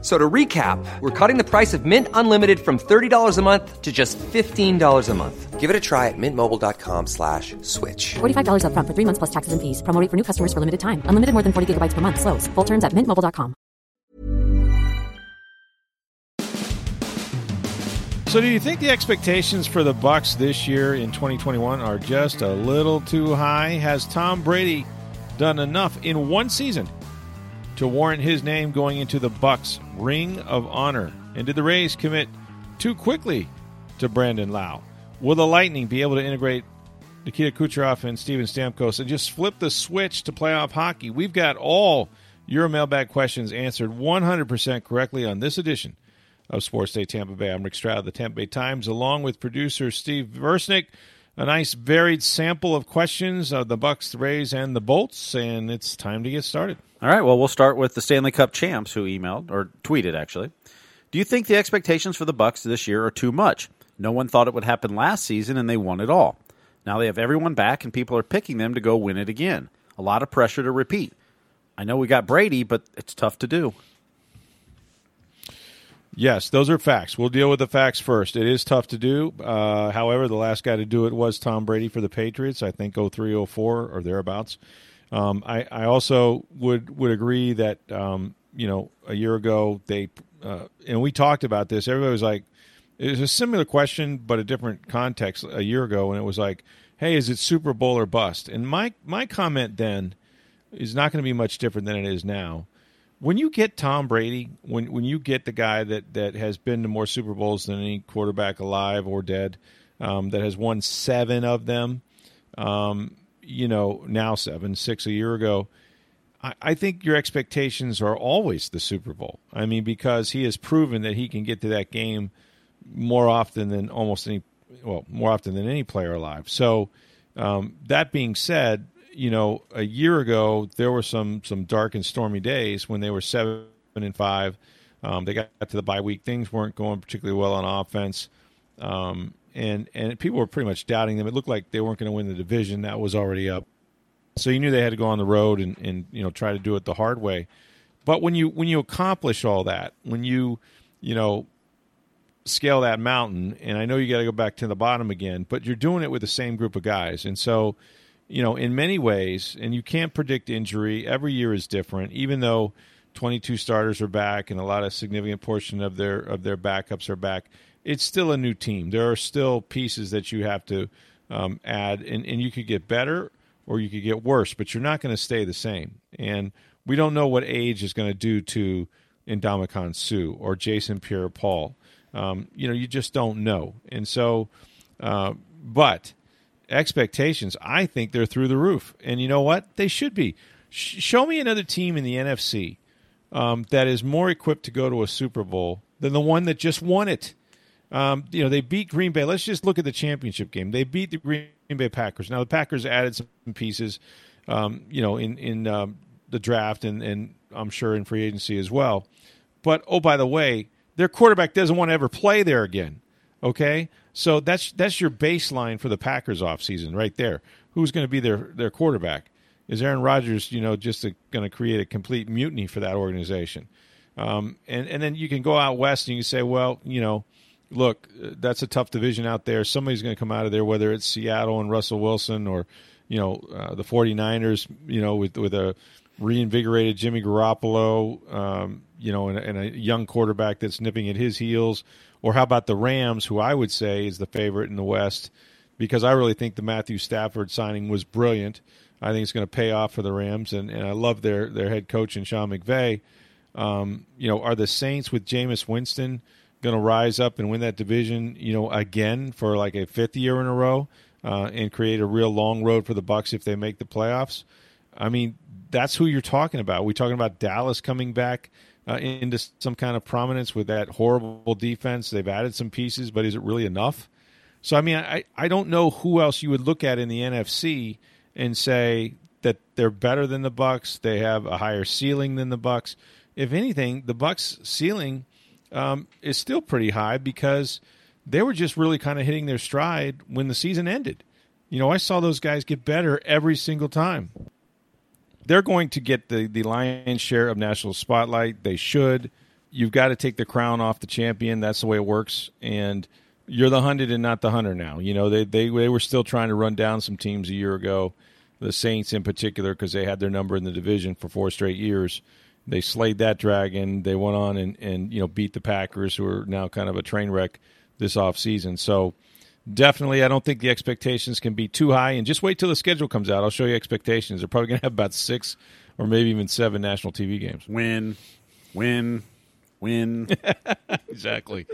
F- So to recap, we're cutting the price of Mint Unlimited from $30 a month to just $15 a month. Give it a try at mintmobile.com slash switch. $45 upfront for three months plus taxes and fees. Promo rate for new customers for limited time. Unlimited more than 40 gigabytes per month. Slows. Full terms at mintmobile.com. So, do you think the expectations for the Bucs this year in 2021 are just a little too high? Has Tom Brady done enough in one season to warrant his name going into the Bucs Ring of Honor? And did the Rays commit too quickly to Brandon Lowe? Will the Lightning be able to integrate Nikita Kucherov and Steven Stamkos and just flip the switch to playoff hockey? We've got all your mailbag questions answered 100% correctly on this edition of Sports Day Tampa Bay. I'm Rick Stroud of the Tampa Bay Times, along with producer Steve Versnick. A nice varied sample of questions of the Bucs, the Rays, and the Bolts, and it's time to get started. All right, well, we'll start with the Stanley Cup champs who emailed or tweeted actually. Do you think the expectations for the Bucs this year are too much? No one thought it would happen last season and they won it all. Now they have everyone back and people are picking them to go win it again. A lot of pressure to repeat. I know we got Brady, but it's tough to do. Yes, those are facts. We'll deal with the facts first. It is tough to do. Uh, however, the last guy to do it was Tom Brady for the Patriots. I think 03, 04 or thereabouts. Um, I, I also would would agree that um, you know a year ago they uh, and we talked about this. Everybody was like, it was a similar question but a different context a year ago, and it was like, hey, is it Super Bowl or bust? And my my comment then is not going to be much different than it is now when you get Tom Brady, when when you get the guy that that has been to more Super Bowls than any quarterback alive or dead, um, that has won seven of them, um, you know now seven, six a year ago. I, I think your expectations are always the Super Bowl. I mean, because he has proven that he can get to that game more often than almost any, well, more often than any player alive. So, um, that being said, you know, a year ago there were some some dark and stormy days when they were seven and five. Um, they got to the bye week. Things weren't going particularly well on offense, um, and and people were pretty much doubting them. It looked like they weren't going to win the division. That was already up. So you knew they had to go on the road and, and you know try to do it the hard way. But when you when you accomplish all that, when you you know scale that mountain, and I know you got to go back to the bottom again, but you're doing it with the same group of guys, and so you know, in many ways, and you can't predict injury. Every year is different, even though 22 starters are back and a lot of significant portion of their of their backups are back. It's still a new team. There are still pieces that you have to um, add, and, and you could get better or you could get worse, but you're not going to stay the same. And we don't know what age is going to do to Ndamukong Suh or Jason Pierre-Paul. Um, you know, you just don't know. And so, uh, but expectations, I think they're through the roof. And you know what? They should be. Sh- show me another team in the NFC um, that is more equipped to go to a Super Bowl than the one that just won it. Um, you know, they beat Green Bay. Let's just look at the championship game. They beat the Green Bay Packers. Now, the Packers added some pieces, um, you know, in, in um, the draft and, and I'm sure in free agency as well. But, oh, by the way, their quarterback doesn't want to ever play there again. Okay? So that's that's your baseline for the Packers offseason right there. Who's going to be their their quarterback? Is Aaron Rodgers, you know, just going to create a complete mutiny for that organization? Um, and and then you can go out west and you can say, well, you know, look, that's a tough division out there. Somebody's going to come out of there, whether it's Seattle and Russell Wilson or, you know, uh, the 49ers, you know, with with a reinvigorated Jimmy Garoppolo, um, you know, and, and, a young quarterback that's nipping at his heels. Or how about the Rams, who I would say is the favorite in the West, because I really think the Matthew Stafford signing was brilliant. I think it's going to pay off for the Rams, and, and I love their their head coach and Sean McVay. Um, you know, are the Saints with Jameis Winston going to rise up and win that division? You know, again for like a fifth year in a row, uh, and create a real long road for the Bucs if they make the playoffs. I mean, that's who you're talking about. We're talking about Dallas coming back uh, into some kind of prominence with that horrible defense. They've added some pieces, but is it really enough? So, I mean, I, I don't know who else you would look at in the NFC and say that they're better than the Bucs. They have a higher ceiling than the Bucs. if anything, the Bucs' ceiling um, is still pretty high because they were just really kind of hitting their stride when the season ended. You know, I saw those guys get better every single time. They're going to get the, the lion's share of national spotlight. They should. You've got to take the crown off the champion. That's the way it works. And you're the hunted and not the hunter now. You know, they, they, they were still trying to run down some teams a year ago, the Saints in particular, because they had their number in the division for four straight years. They slayed that dragon. They went on and, and you know beat the Packers, who are now kind of a train wreck this offseason. So definitely, I don't think the expectations can be too high. And just wait till the schedule comes out. I'll show you expectations. They're probably going to have about six or maybe even seven national TV games. Win, win, win. exactly.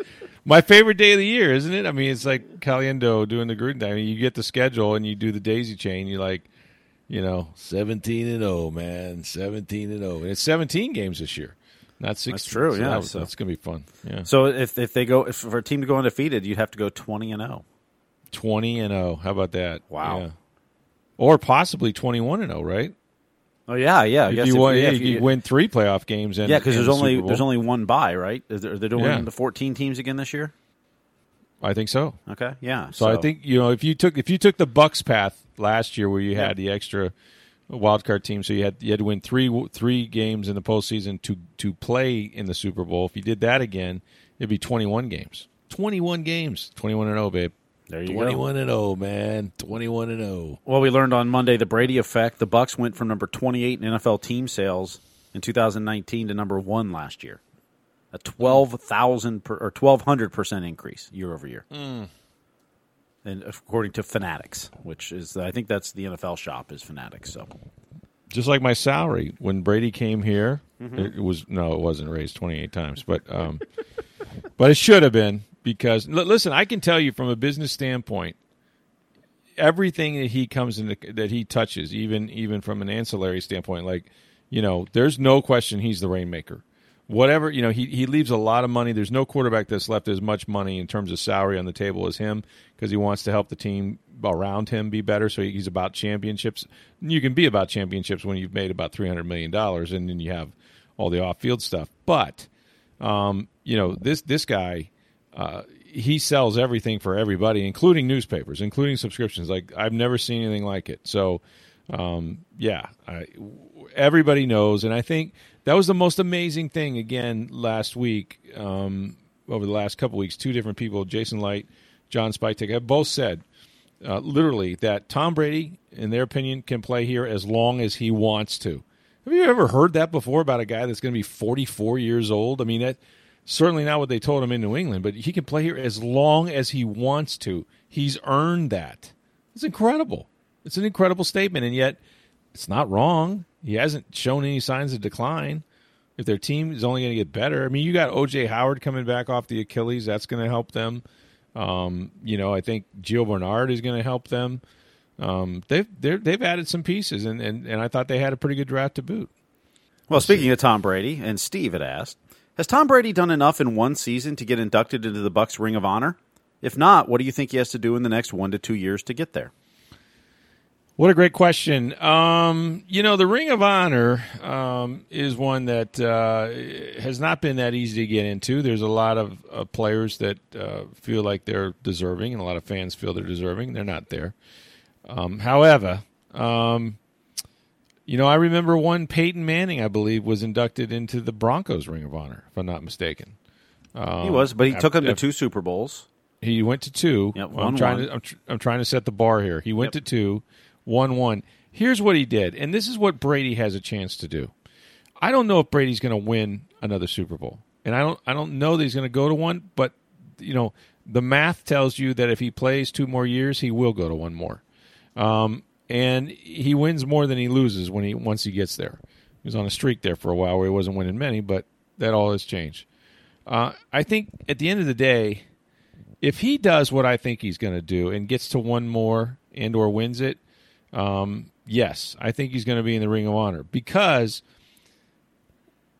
My favorite day of the year, isn't it? I mean, it's like Caliendo doing the Gruden. I mean, you get the schedule and you do the daisy chain. You're like, you know, 17 and 0, man. 17 and 0. And it's 17 games this year. Not 16. That's true, So yeah, that- so- that's going to be fun. Yeah. so if if they go if for a team to go undefeated, you'd have to go twenty and oh. zero. 20 and 0. How about that? Wow. Yeah. Or possibly 21 and 0, right? Oh yeah, yeah. I If guess you, if- win, yeah, if you, win three playoff games and Yeah, because there's the only there's only one bye, right? Is there, they're doing Yeah. the 14 teams again this year. I think so. Okay, yeah. So, I think you know if you took if you took the Bucs path last year where you had the extra wild card team, so you had you had to win three three games in the postseason to to play in the Super Bowl. If you did that again, it'd be twenty one games. Twenty one games. Twenty one and zero, babe. there you go. Twenty one and zero, man. Twenty one and oh. zero. Oh. Well, we learned on Monday the Brady effect. The Bucs went from number 28 in NFL team sales in 2019 to number one last year, a 12,000 or 1,200 percent increase year over year. And according to Fanatics, which is I think that's the NFL shop is Fanatics. So Just like my salary when Brady came here, Mm-hmm. it was no, it wasn't raised twenty eight times, but um, but it should have been because l- listen, I can tell you from a business standpoint, everything that he comes into that he touches, even even from an ancillary standpoint, like you know, there's no question he's the rainmaker. Whatever you know, he he leaves a lot of money. There's no quarterback that's left as much money in terms of salary on the table as him because he wants to help the team around him be better. So he's about championships. You can be about championships when you've made about three hundred million dollars, and then you have all the off field stuff. But um, you know, this this guy, uh, he sells everything for everybody, including newspapers, including subscriptions. Like I've never seen anything like it. So, um, yeah, I, everybody knows, and I think that was the most amazing thing. Again, last week, um, over the last couple weeks, two different people, Jason Licht, John Spytek, have both said uh, literally that Tom Brady, in their opinion, can play here as long as he wants to. Have you ever heard that before about a guy that's going to be 44 years old? I mean, that certainly not what they told him in New England, but he can play here as long as he wants to. He's earned that. It's incredible. It's an incredible statement, and yet it's not wrong. He hasn't shown any signs of decline. If their team is only going to get better, I mean, you got OJ Howard coming back off the Achilles. That's going to help them. Um, you know, I think Gio Bernard is going to help them. Um, they've they've added some pieces, and, and, and I thought they had a pretty good draft to boot. Well, speaking of Tom Brady, and Steve had asked, has Tom Brady done enough in one season to get inducted into the Bucs Ring of Honor? If not, what do you think he has to do in the next one to two years to get there? What a great question. Um, you know, the Ring of Honor um, is one that uh, has not been that easy to get into. There's a lot of uh, players that uh, feel like they're deserving, and a lot of fans feel they're deserving. They're not there. Um, however, um, you know, I remember one Peyton Manning, I believe, was inducted into the Broncos Ring of Honor, if I'm not mistaken. he was, but he af- took him to two Super Bowls. He went to two. Yep, I'm one, trying one. to I'm, tr- I'm trying to set the bar here. He went to two, one one. Here's what he did, and this is what Brady has a chance to do. I don't know if Brady's going to win another Super Bowl, and I don't I don't know that he's going to go to one. But you know, the math tells you that if he plays two more years, he will go to one more. Um, and he wins more than he loses when he once he gets there. He was on a streak there for a while where he wasn't winning many, but that all has changed. Uh, I think at the end of the day, if he does what I think he's going to do and gets to one more and or wins it, um, yes, I think he's going to be in the Ring of Honor because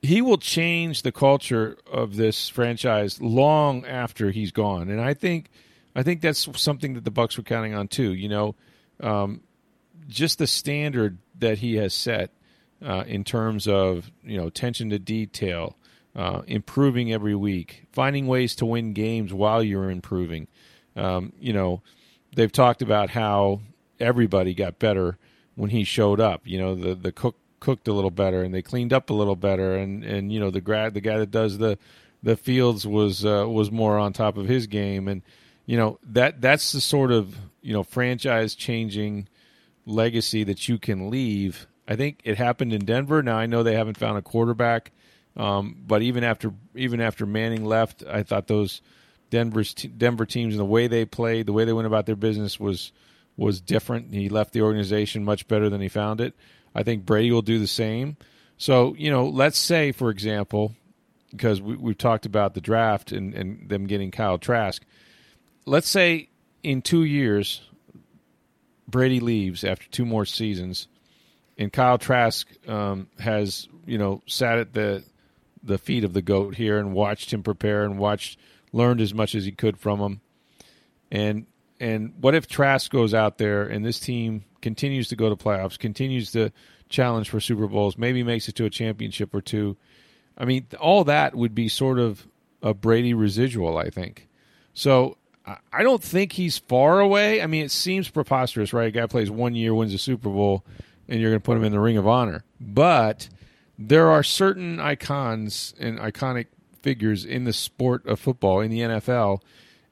he will change the culture of this franchise long after he's gone, and I think I think that's something that the Bucs were counting on too. You know, um, just the standard that he has set uh, in terms of you know attention to detail, uh, improving every week, finding ways to win games while you're improving. Um, you know, they've talked about how everybody got better when he showed up. You know, the the cook cooked a little better and they cleaned up a little better, and and you know the grad the guy that does the the fields was uh, was more on top of his game, and you know that that's the sort of you know franchise changing legacy that you can leave. I think it happened in Denver. Now I know they haven't found a quarterback, um, but even after even after Manning left, I thought those Denver's Denver teams and the way they played, the way they went about their business was was different. He left the organization much better than he found it. I think Brady will do the same. So you know, let's say for example, because we, we've talked about the draft and, and them getting Kyle Trask. Let's say in two years, Brady leaves after two more seasons, and Kyle Trask um, has you know sat at the the feet of the goat here and watched him prepare and watched learned as much as he could from him. And and what if Trask goes out there and this team continues to go to playoffs, continues to challenge for Super Bowls, maybe makes it to a championship or two? I mean, all that would be sort of a Brady residual, I think. So I don't think he's far away. I mean, it seems preposterous, right? A guy plays one year, wins a Super Bowl, and you're going to put him in the Ring of Honor. But there are certain icons and iconic figures in the sport of football, in the NFL,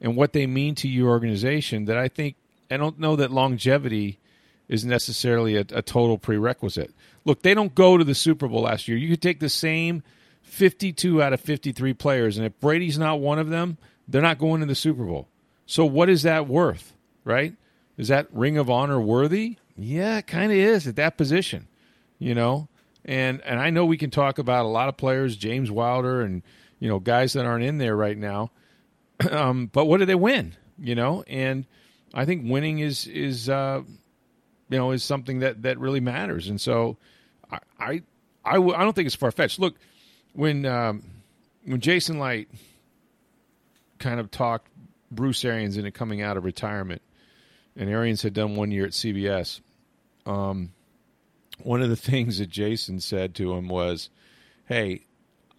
and what they mean to your organization that I think, I don't know that longevity is necessarily a, a total prerequisite. Look, they don't go to the Super Bowl last year. You could take the same 52 out of 53 players, and if Brady's not one of them, they're not going to the Super Bowl. So what is that worth, right? Is that Ring of Honor worthy? Yeah, it kind of is at that position, you know. And and I know we can talk about a lot of players, James Wilder, and you know guys that aren't in there right now. um, but what do they win? You know, and I think winning is is uh, you know is something that that really matters. And so I I I, w- I don't think it's far fetched. Look, when um, when Jason Licht kind of talked Bruce Arians into coming out of retirement, and Arians had done one year at CBS. Um, one of the things that Jason said to him was, "Hey,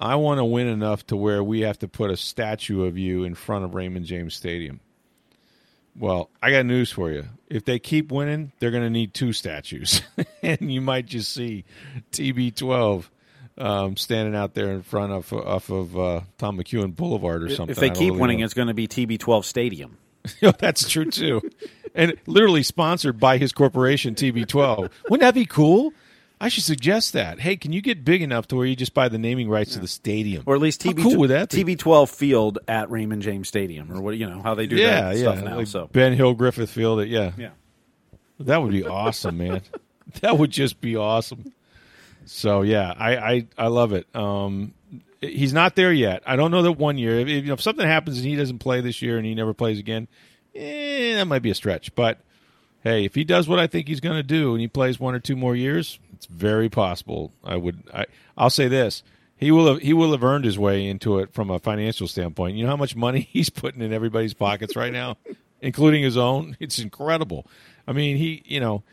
I want to win enough to where we have to put a statue of you in front of Raymond James Stadium." Well, I got news for you. If they keep winning, they're going to need two statues, and you might just see TB12 um, standing out there in front of off of uh, Tom McEwen Boulevard or something. If they keep really winning, know. it's going to be TB12 Stadium. that's true too, and literally sponsored by his corporation, TB12. Wouldn't that be cool? I should suggest that. Hey, can you get big enough to where you just buy the naming rights yeah. to the stadium, or at least TB cool that TB12 Field at Raymond James Stadium, or what you know how they do yeah, that yeah, stuff now. Like so Ben Hill Griffin Field, yeah, yeah, that would be awesome, man. that would just be awesome. So yeah, I I, I love it. Um, he's not there yet. I don't know that one year. If, if, you know, if something happens and he doesn't play this year and he never plays again, eh, that might be a stretch. But hey, if he does what I think he's going to do and he plays one or two more years, it's very possible. I would. I I'll say this. He will have he will have earned his way into it from a financial standpoint. You know how much money he's putting in everybody's pockets right now, including his own. It's incredible. I mean, he you know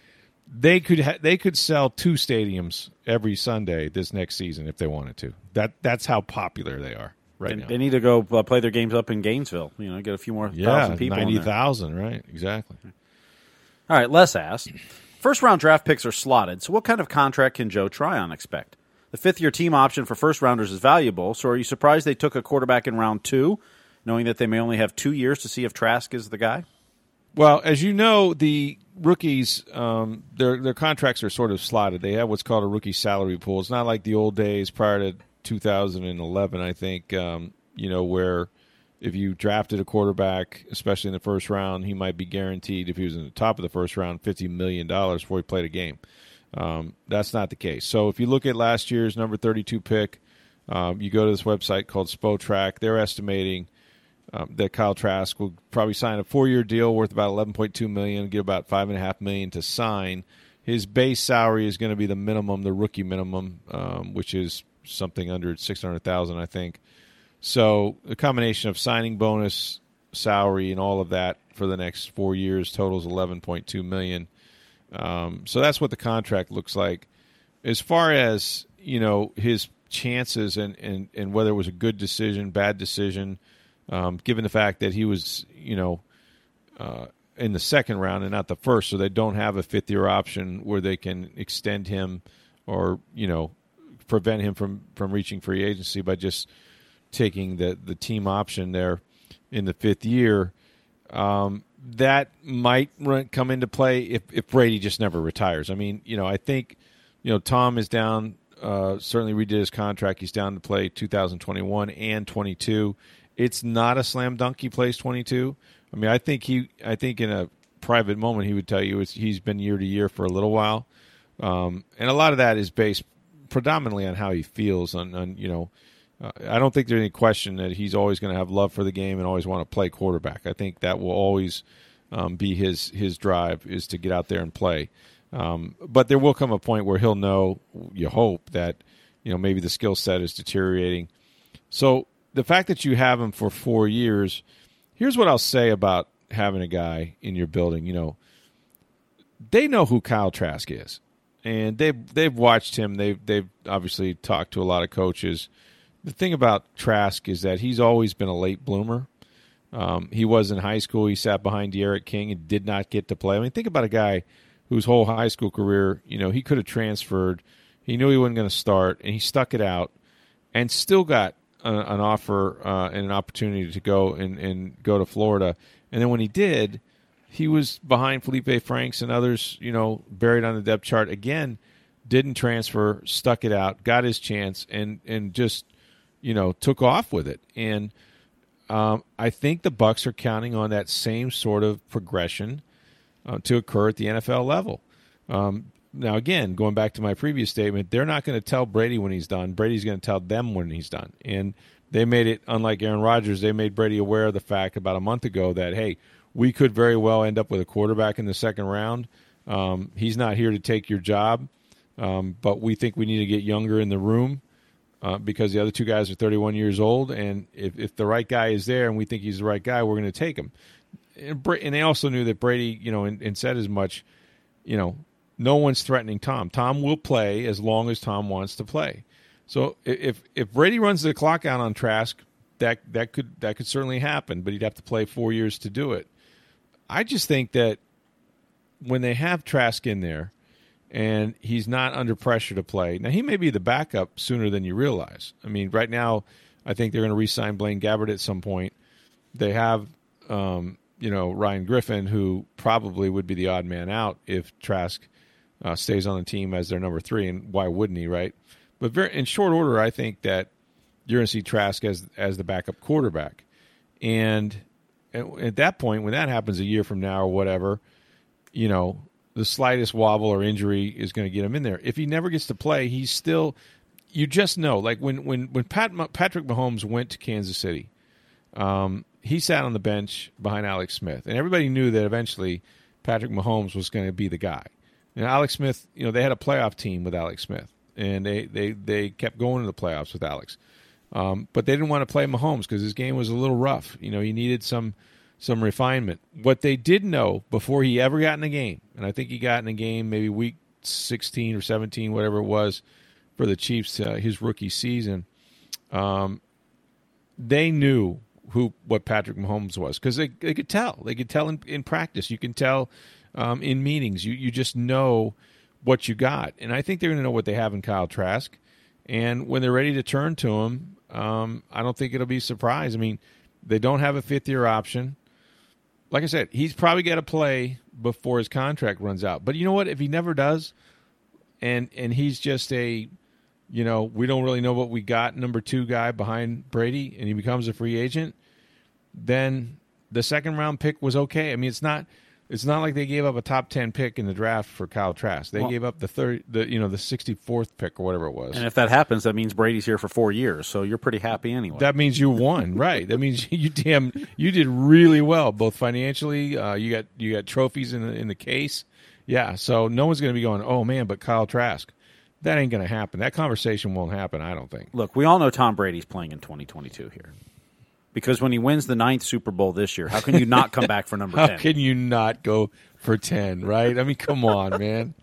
they could ha- they could sell two stadiums every Sunday this next season if they wanted to. That that's how popular they are right they, now. They need to go uh, play their games up in Gainesville. You know, get a few more yeah, thousand people. Ninety thousand, right? Exactly. All right, Les asked. First round draft picks are slotted, so what kind of contract can Joe Tryon expect? The fifth year team option for first rounders is valuable, so are you surprised they took a quarterback in round two, knowing that they may only have two years to see if Trask is the guy? Well, as you know, the rookies um, their their contracts are sort of slotted. They have what's called a rookie salary pool. It's not like the old days prior to 2011. I think um, you know where if you drafted a quarterback, especially in the first round, he might be guaranteed if he was in the top of the first round, fifty million dollars before he played a game. Um, that's not the case. So if you look at last year's number 32 pick, um, you go to this website called Spotrac. They're estimating um, that Kyle Trask will probably sign a four-year deal worth about 11.2 million, get about five and a half million to sign. His base salary is going to be the minimum, the rookie minimum, um, which is something under 600,000, I think. So the combination of signing bonus, salary, and all of that for the next four years totals 11.2 million. Um, so that's what the contract looks like. as far as you know his chances and, and, and whether it was a good decision, bad decision, um, given the fact that he was you know uh, in the second round and not the first, so they don't have a fifth year option where they can extend him or you know prevent him from from reaching free agency by just taking the the team option there in the fifth year. Um, that might run, come into play if, if Brady just never retires. I mean, you know, I think, you know, Tom is down. Uh, certainly redid his contract. He's down to play 2021 and 22. It's not a slam dunk. He plays 22. I mean, I think he, I think in a private moment he would tell you he's been year to year for a little while, um, and a lot of that is based predominantly on how he feels. On, on you know, I don't think there's any question that he's always going to have love for the game and always want to play quarterback. I think that will always um, be his his drive is to get out there and play. Um, but there will come a point where he'll know. You hope that you know maybe the skill set is deteriorating. So the fact that you have him for four years, here's what I'll say about having a guy in your building. You know, they know who Kyle Trask is, and they've they've watched him. They've they've obviously talked to a lot of coaches the thing about Trask is that he's always been a late bloomer. Um, he was in high school. He sat behind D'Eriq King and did not get to play. I mean, think about a guy whose whole high school career, you know, he could have transferred. He knew he wasn't going to start, and he stuck it out, and still got a, an offer uh, and an opportunity to go and, and go to Florida. And then when he did, he was behind Felipe Franks and others, you know, buried on the depth chart again. Didn't transfer, stuck it out, got his chance, and and just you know, took off with it. And um, I think the Bucs are counting on that same sort of progression uh, to occur at the NFL level. Um, now, again, going back to my previous statement, they're not going to tell Brady when he's done. Brady's going to tell them when he's done. And they made it, unlike Aaron Rodgers, they made Brady aware of the fact about a month ago that, hey, we could very well end up with a quarterback in the second round. Um, he's not here to take your job, um, but we think we need to get younger in the room uh, because the other two guys are 31 years old, and if, if the right guy is there and we think he's the right guy, we're going to take him. And, and, they also knew that Brady, you know, and, and, said as much, you know, no one's threatening Tom. Tom will play as long as Tom wants to play. So if if Brady runs the clock out on Trask, that that could that could certainly happen, but he'd have to play four years to do it. I just think that when they have Trask in there, and he's not under pressure to play. Now he may be the backup sooner than you realize. I mean, right now, I think they're going to re-sign Blaine Gabbert at some point. They have, um, you know, Ryan Griffin, who probably would be the odd man out if Trask uh, stays on the team as their number three, and why wouldn't he, right? But very, in short order, I think that you're going to see Trask as as the backup quarterback, and at that point, when that happens a year from now or whatever, you know, the slightest wobble or injury is going to get him in there. If he never gets to play, he's still. You just know, like when when when Pat, Patrick Mahomes went to Kansas City, um, he sat on the bench behind Alex Smith, and everybody knew that eventually Patrick Mahomes was going to be the guy. And Alex Smith, you know, they had a playoff team with Alex Smith, and they they they kept going to the playoffs with Alex. Um, but they didn't want to play Mahomes because his game was a little rough. You know, he needed some some refinement. What they did know before he ever got in a game, and I think he got in a game maybe week 16 or 17, whatever it was, for the Chiefs, uh, his rookie season, um, they knew who what Patrick Mahomes was because they, they could tell. They could tell in, in practice. You can tell um, in meetings. You you just know what you got, and I think they're going to know what they have in Kyle Trask. And when they're ready to turn to him, um, I don't think it'll be a surprise. I mean, they don't have a fifth year option like I said, he's probably got to play before his contract runs out. But you know what? If he never does, and and he's just a, you know, we don't really know what we got number two guy behind Brady, and he becomes a free agent, then the second round pick was okay. I mean, it's not it's not like they gave up a top ten pick in the draft for Kyle Trask. They well, gave up the third, the you know, the sixty fourth pick or whatever it was. And if that happens, that means Brady's here for four years. So you're pretty happy anyway. That means you won, right? That means you damn you did really well, both financially. Uh, you got you got trophies in the, in the case. Yeah. So no one's going to be going, oh man, but Kyle Trask. That ain't going to happen. That conversation won't happen. I don't think. Look, we all know Tom Brady's playing in 2022 here because when he wins the ninth Super Bowl this year, how can you not come back for number how 10? How can you not go for 10, right? I mean, come on, man.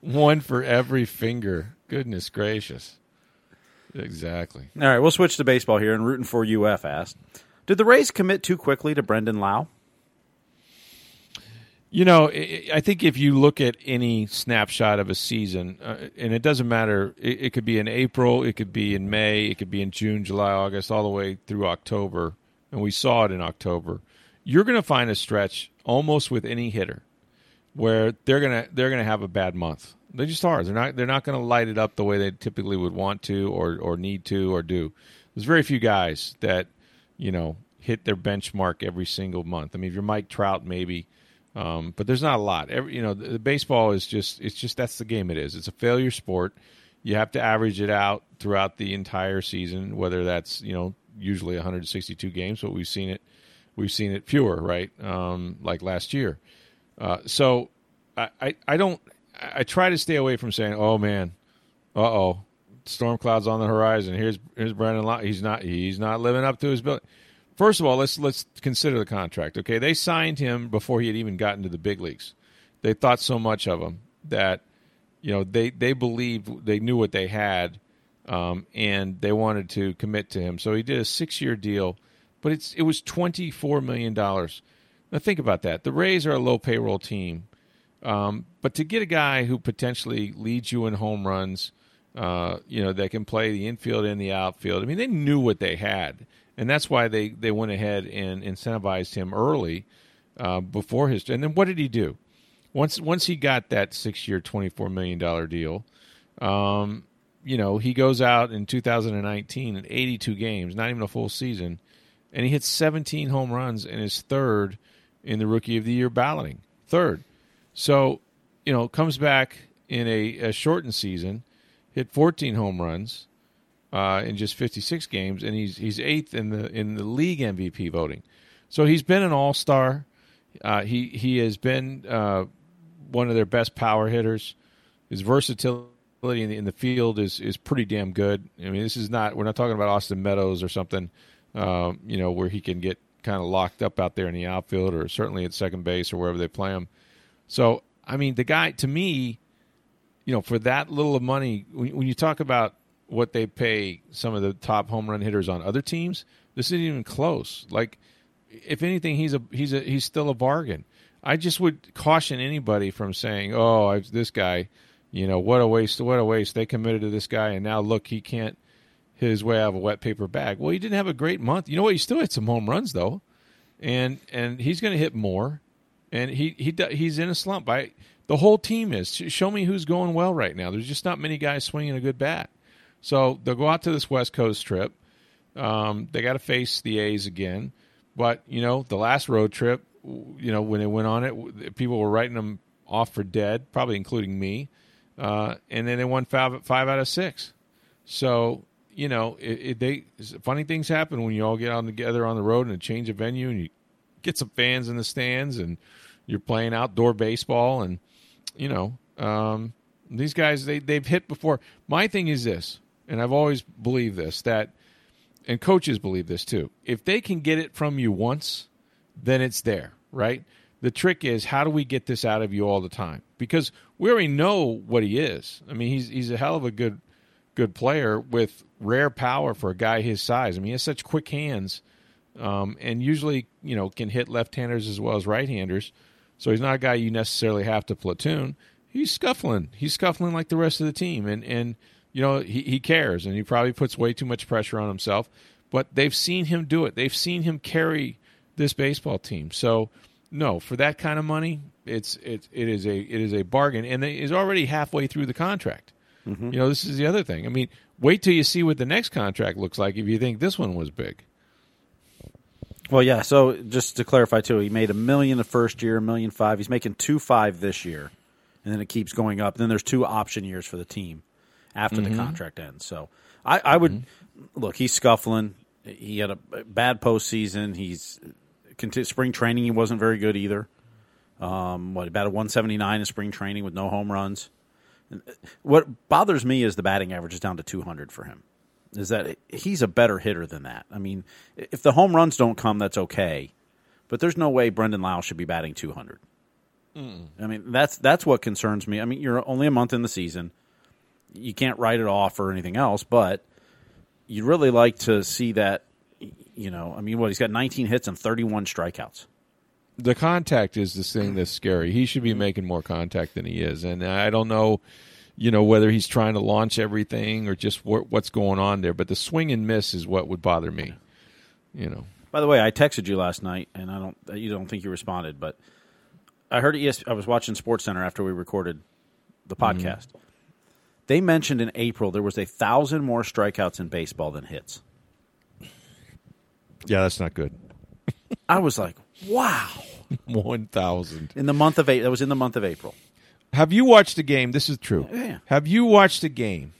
One for every finger. Goodness gracious. Exactly. All right, we'll switch to baseball here. And rooting for UF asked, did the Rays commit too quickly to Brandon Lowe? You know, I think if you look at any snapshot of a season, uh, and it doesn't matter, it, it could be in April, it could be in May, it could be in June, July, August, all the way through October, and we saw it in October. You're going to find a stretch almost with any hitter where they're gonna they're gonna have a bad month. They just are. They're not they're not going to light it up the way they typically would want to or or need to or do. There's very few guys that you know hit their benchmark every single month. I mean, if you're Mike Trout, maybe, um, but there's not a lot. Every you know, the, the baseball is just it's just that's the game it is. It's a failure sport. You have to average it out throughout the entire season, whether that's you know usually 162 games, but we've seen it we've seen it fewer, right? Um, like last year. Uh, so I, I, I don't I try to stay away from saying, "Oh man, uh oh, storm clouds on the horizon." Here's here's Brandon. Lott. He's not he's not living up to his bill. First of all, let's let's consider the contract. Okay, they signed him before he had even gotten to the big leagues. They thought so much of him that you know they they believed they knew what they had, um, and they wanted to commit to him. So he did a six year deal, but it's it was twenty four million dollars. Now think about that. The Rays are a low payroll team. Um, but to get a guy who potentially leads you in home runs, uh, you know, that can play the infield and the outfield. I mean, they knew what they had, and that's why they, they went ahead and incentivized him early uh, before his. And then what did he do? Once once he got that six year, twenty four million dollar deal, um, you know, he goes out in 2019 in 82 games, not even a full season, and he hits 17 home runs and is third in the Rookie of the Year balloting. Third. So, you know, comes back in a, a shortened season, hit 14 home runs uh, in just 56 games, and he's he's eighth in the in the league MVP voting. So he's been an All Star. Uh, he he has been uh, one of their best power hitters. His versatility in the, in the field is is pretty damn good. I mean, this is not we're not talking about Austin Meadows or something, um, you know, where he can get kind of locked up out there in the outfield or certainly at second base or wherever they play him. So, I mean, the guy to me, you know, for that little of money, when, when you talk about what they pay some of the top home run hitters on other teams, this isn't even close. Like, if anything, he's a he's a he's still a bargain. I just would caution anybody from saying, "Oh, I've, this guy, you know, what a waste! What a waste! They committed to this guy, and now look, he can't his way out of a wet paper bag." Well, he didn't have a great month. You know what? He still hit some home runs though, and and he's going to hit more and he he he's in a slump. I the whole team is. Show me who's going well right now. There's just not many guys swinging a good bat. So they'll go out to this West Coast trip. Um, they got to face the A's again, but you know the last road trip, you know when they went on it, people were writing them off for dead, probably including me. Uh, and then they won five five out of six. So you know it, it, they funny things happen when you all get on together on the road and a change of venue and you get some fans in the stands and you're playing outdoor baseball, and you know um, these guys they they've hit before. My thing is this, and I've always believed this that, and coaches believe this too. If they can get it from you once, then it's there, right? The trick is how do we get this out of you all the time? Because we already know what he is. I mean, he's he's a hell of a good good player with rare power for a guy his size. I mean, he has such quick hands, um, and usually you know can hit left-handers as well as right-handers. So he's not a guy you necessarily have to platoon. He's scuffling. He's scuffling like the rest of the team, and and you know he he cares, and he probably puts way too much pressure on himself. But they've seen him do it. They've seen him carry this baseball team. So no, for that kind of money, it's it it is a it is a bargain, and it is already halfway through the contract. Mm-hmm. You know, this is the other thing. I mean, wait till you see what the next contract looks like if you think this one was big. Well, yeah. So just to clarify too, he made a million the first year, a million five. He's making two five this year, and then it keeps going up. And then there's two option years for the team after mm-hmm. the contract ends. So I, I would mm-hmm. look. He's scuffling. He had a bad postseason. He's spring training. He wasn't very good either. Um, what about a 179 in spring training with no home runs? What bothers me is the batting average is down to 200 for him is that he's a better hitter than that. I mean, if the home runs don't come, that's okay, but there's no way Brandon Lowe should be batting 200. Mm. I mean, that's that's what concerns me. I mean, you're only a month in the season. You can't write it off or anything else, but you'd really like to see that. You know, I mean, what he's got 19 hits and 31 strikeouts. the contact is the thing that's scary. He should be mm-hmm. making more contact than he is, and I don't know, you know, whether he's trying to launch everything or just what, what's going on there. But the swing and miss is what would bother me. You know, By the way, I texted you last night, and I don't you don't think you responded, but I heard ES, I was watching Sports Center after we recorded the mm-hmm. podcast. They mentioned in April there was a thousand more strikeouts in baseball than hits. yeah, that's not good. I was like, wow. One thousand. In the month of April, that was in the month of April. Have you watched a game? This is true. Yeah. Have you watched a game?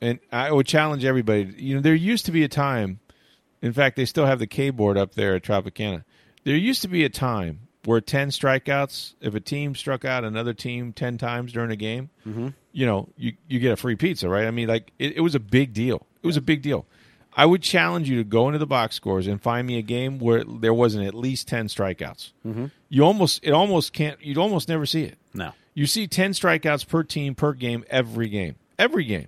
And I would challenge everybody. You know, there used to be a time. In fact, they still have the K board up there at Tropicana. There used to be a time where ten strikeouts. If a team struck out another team ten times during a game, you know, you you get a free pizza, right? I mean, like it, it was a big deal. It was a big deal. I would challenge you to go into the box scores and find me a game where there wasn't at least ten strikeouts. Mm-hmm. You almost it almost can't. You'd almost never see it. No. You see ten strikeouts per team per game every game, every game,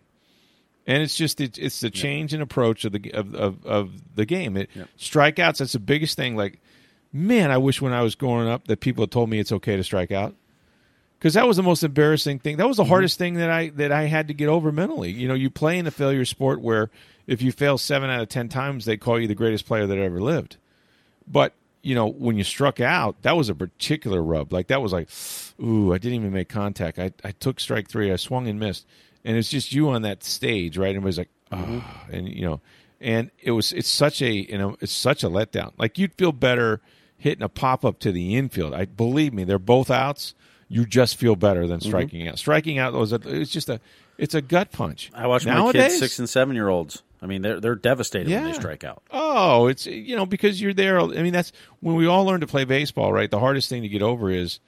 and it's just it's, it's the change in approach of the of of, of the game. It yeah. strikeouts. That's the biggest thing. Like, man, I wish when I was growing up that people had told me it's okay to strike out because that was the most embarrassing thing. That was the mm-hmm. hardest thing that I that I had to get over mentally. You know, you play in a failure sport where if you fail seven out of ten times, they call you the greatest player that ever lived. But you know, when you struck out, that was a particular rub. Like that was like, ooh, I didn't even make contact. I I took strike three. I swung and missed, and it's just you on that stage, right? And everybody's like, oh, and you know, and it was it's such a you know it's such a letdown. Like you'd feel better hitting a pop up to the infield. I believe me, they're both outs. You just feel better than mm-hmm. striking out. Striking out was a, it's just a it's a gut punch. I watch my kids, six and seven year olds. I mean, they're they're devastated when they strike out. Oh, it's you know because you're there. I mean, that's when we all learn to play baseball, right? The hardest thing to get over is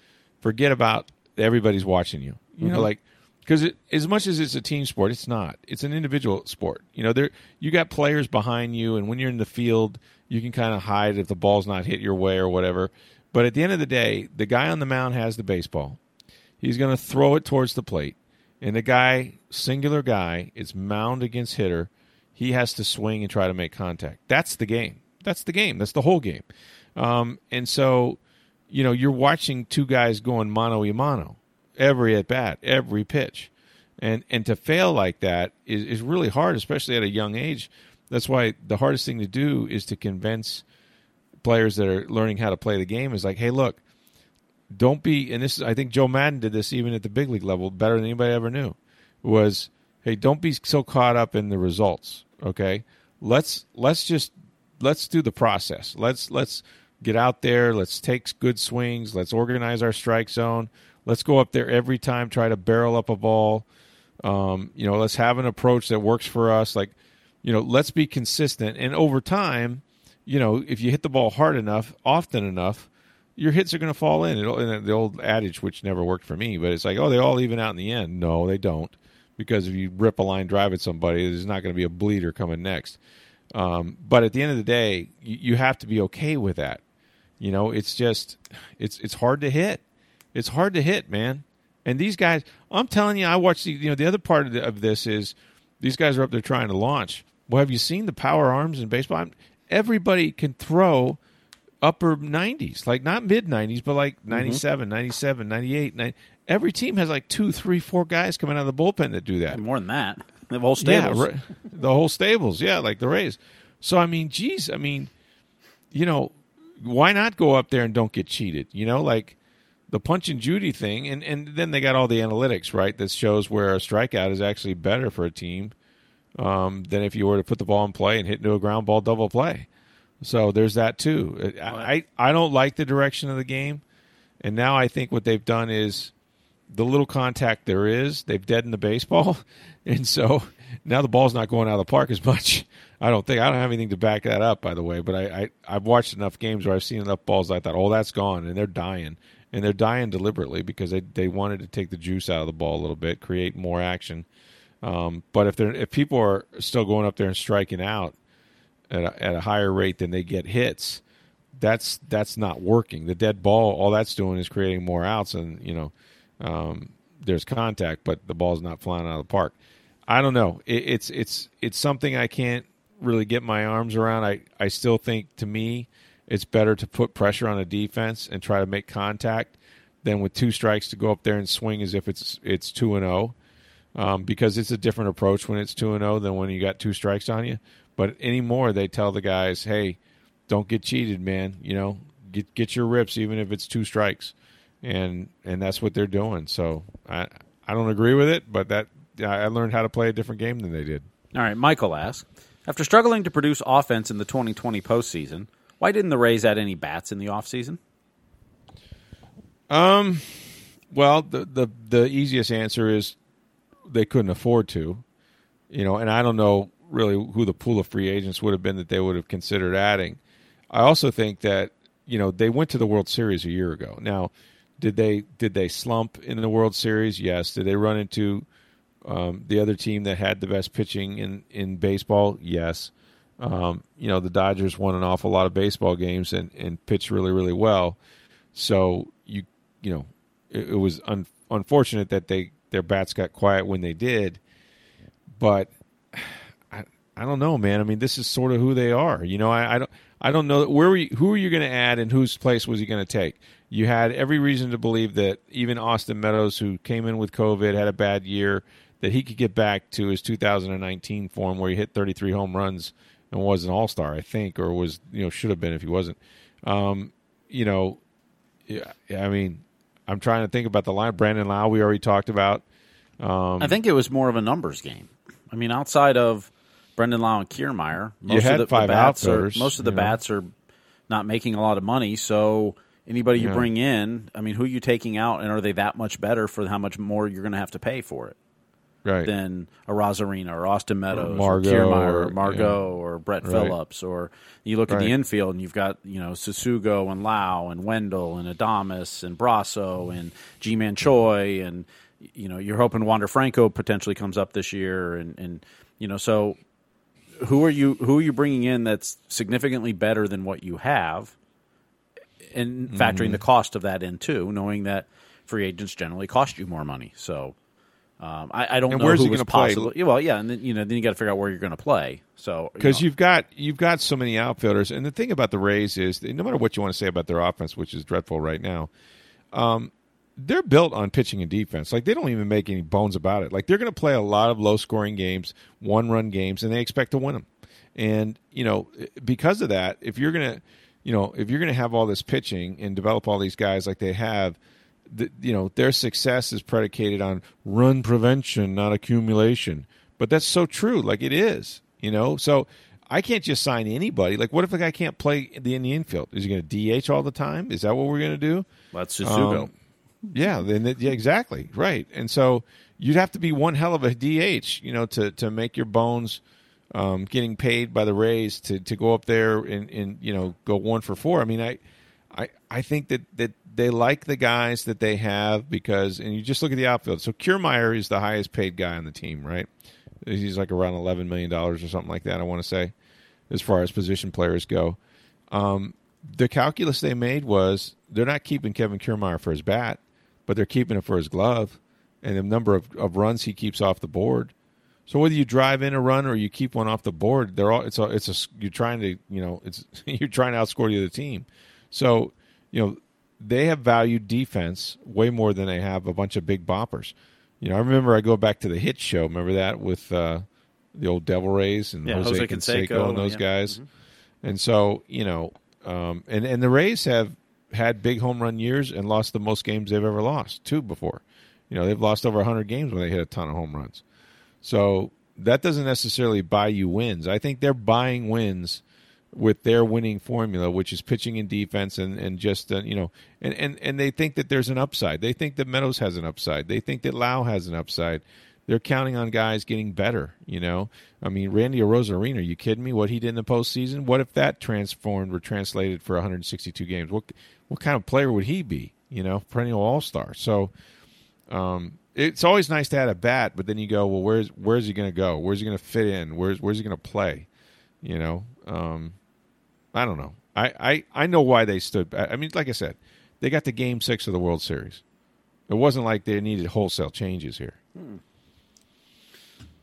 forget about everybody's watching you. You know, mm-hmm. like because as much as it's a team sport, it's not. It's an individual sport. You know, there you got players behind you, and when you're in the field, you can kind of hide if the ball's not hit your way or whatever. But at the end of the day, the guy on the mound has the baseball. He's going to throw it towards the plate, and the guy, singular guy, is mound against hitter. He has to swing and try to make contact. That's the game. That's the game. That's the whole game. Um, and so, you know, you're watching two guys going mano a mano every at bat, every pitch, and and to fail like that is is really hard, especially at a young age. That's why the hardest thing to do is to convince players that are learning how to play the game is like, hey, look, don't be. And this is, I think Joe Maddon did this even at the big league level better than anybody ever knew. Was hey, don't be so caught up in the results. Okay, let's let's just let's do the process. Let's let's get out there. Let's take good swings. Let's organize our strike zone. Let's go up there every time. Try to barrel up a ball. Um, you know, let's have an approach that works for us. Like, you know, let's be consistent. And over time, you know, if you hit the ball hard enough, often enough, your hits are going to fall in. It'll, and the old adage, which never worked for me, but it's like, oh, they all even out in the end. No, they don't, because if you rip a line drive at somebody, there's not going to be a bleeder coming next. Um, but at the end of the day, you, you have to be okay with that. You know, it's just it's it's hard to hit. It's hard to hit, man. And these guys, I'm telling you, I watched the you know the other part of, the, of this is these guys are up there trying to launch. Well, have you seen the power arms in baseball? I'm, everybody can throw upper 90s, like not mid 90s, but like mm-hmm. 97, 97, 98. 90. Every team has like two, three, four guys coming out of the bullpen that do that. More than that, the whole stables. Yeah, the whole stables. Yeah, like the Rays. So I mean, geez, I mean, you know, why not go up there and don't get cheated? You know, like the punch and Judy thing, and and then they got all the analytics right that shows where a strikeout is actually better for a team um, than if you were to put the ball in play and hit into a ground ball double play. So there's that too. I I, don't like the direction of the game, and now I think what they've done is the little contact there is, they've deadened the baseball, and so now the ball's not going out of the park as much. I don't think I don't have anything to back that up, by the way. But I, I I've watched enough games where I've seen enough balls. I thought, oh, that's gone, and they're dying, and they're dying deliberately because they they wanted to take the juice out of the ball a little bit, create more action. Um, but if they're if people are still going up there and striking out at a, at a higher rate than they get hits, that's that's not working. The dead ball, all that's doing is creating more outs, and you know, um, there's contact, but the ball's not flying out of the park. I don't know. It, it's it's it's something I can't really get my arms around. I I still think to me it's better to put pressure on a defense and try to make contact than with two strikes to go up there and swing as if it's it's two and zero, um, because it's a different approach when it's two and zero than when you got two strikes on you. But anymore, they tell the guys, "Hey, don't get cheated, man. You know, get get your rips even if it's two strikes," and and that's what they're doing. So I I don't agree with it, but that I learned how to play a different game than they did. All right, Michael asks After struggling to produce offense in the 2020 postseason, why didn't the Rays add any bats in the offseason? Um, well, the the the easiest answer is they couldn't afford to, you know, and I don't know really who the pool of free agents would have been that they would have considered adding. I also think that you know they went to the World Series a year ago. Now, did they did they slump in the World Series? Yes. Did they run into um, the other team that had the best pitching in in baseball? Yes. Um, you know the Dodgers won an awful lot of baseball games and, and pitched really really well. So you you know it, it was un, unfortunate that they their bats got quiet when they did, but I I don't know, man. I mean, this is sort of who they are. You know, I, I don't I don't know where were you, who are you going to add and whose place was he going to take. You had every reason to believe that even Austin Meadows, who came in with COVID, had a bad year, that he could get back to his 2019 form where he hit 33 home runs and was an All Star, I think, or was you know should have been if he wasn't. Um, you know, yeah, I mean, I'm trying to think about the line. Brandon Lowe, we already talked about. Um, I think it was more of a numbers game. I mean, outside of Brandon Lowe and Kiermaier, most had of the, five the bats are most of the you know. bats are not making a lot of money. So anybody you Yeah. bring in, I mean, who are you taking out, and are they that much better for how much more you're going to have to pay for it right. than Arozarena or Austin Meadows Margot or Kiermaier or, or- Margot or Brett Right. Phillips or you look at the infield and you've got you know Tsutsugo and Lowe and Wendle and Adames and Brosseau and Ji-Man Choi and you know you're hoping Wander Franco potentially comes up this year and and you know so who are you who are you bringing in that's significantly better than what you have and Mm-hmm. factoring the cost of that in too knowing that free agents generally cost you more money so um, I, I don't And know where's who he was gonna play? Yeah, Well, yeah, and then you know then you got to figure out where you're going to play. So because you you've got you've got so many outfielders, and the thing about the Rays is, no matter what you want to say about their offense, which is dreadful right now, um, they're built on pitching and defense. Like they don't even make any bones about it. Like they're going to play a lot of low scoring games, one run games, and they expect to win them. And you know, because of that, if you're going to, you know, if you're going to have all this pitching and develop all these guys like they have. The, you know their success is predicated on run prevention, not accumulation. But that's so true. Like it is, you know. So I can't just sign anybody. Like, what if a guy can't play in the, in the infield? Is he going to DH all the time? Is that what we're going to do? that's Tsutsugo. Um, yeah, then it- yeah, exactly right. And so you'd have to be one hell of a DH, you know, to to make your bones um, getting paid by the Rays to to go up there and and you know go one for four. I mean, I I I think that that they like the guys that they have because and you just look at the outfield. So Kiermaier is the highest paid guy on the team, right? He's like around eleven million dollars or something like that. I want to say, as far as position players go. Um, the calculus they made was they're not keeping Kevin Kiermaier for his bat, but they're keeping him for his glove and the number of, of runs he keeps off the board. So whether you drive in a run or you keep one off the board, they're all it's a it's a you're trying to you know it's you're trying to outscore the other team. So you know they have valued defense way more than they have a bunch of big boppers. You know I remember I go back to the hit show. Remember that with uh, the old Devil Rays and Yeah, Jose, Jose Canseco, Canseco, and those yeah. guys. And so, you know, um, and and the Rays have had big home run years and lost the most games they've ever lost, two before. You know, they've lost over 100 games when they hit a ton of home runs. So that doesn't necessarily buy you wins. I think they're buying wins with their winning formula, which is pitching and defense, and and just uh, you know, and, and and they think that there's an upside. They think that Meadows has an upside. They think that Lowe has an upside. They're counting on guys getting better. You know, I mean, Randy Arozarena. Are you kidding me? What he did in the postseason? What if that transformed or translated for 162 games? What what kind of player would he be? You know, perennial All Star. So um, it's always nice to add a bat, but then you go, well, where's where's he going to go? Where's he going to fit in? Where's where's he going to play? You know, um, I don't know. I, I I know why they stood. I I mean, like I said, they got the game six of the World Series. It wasn't like they needed wholesale changes here. Hmm.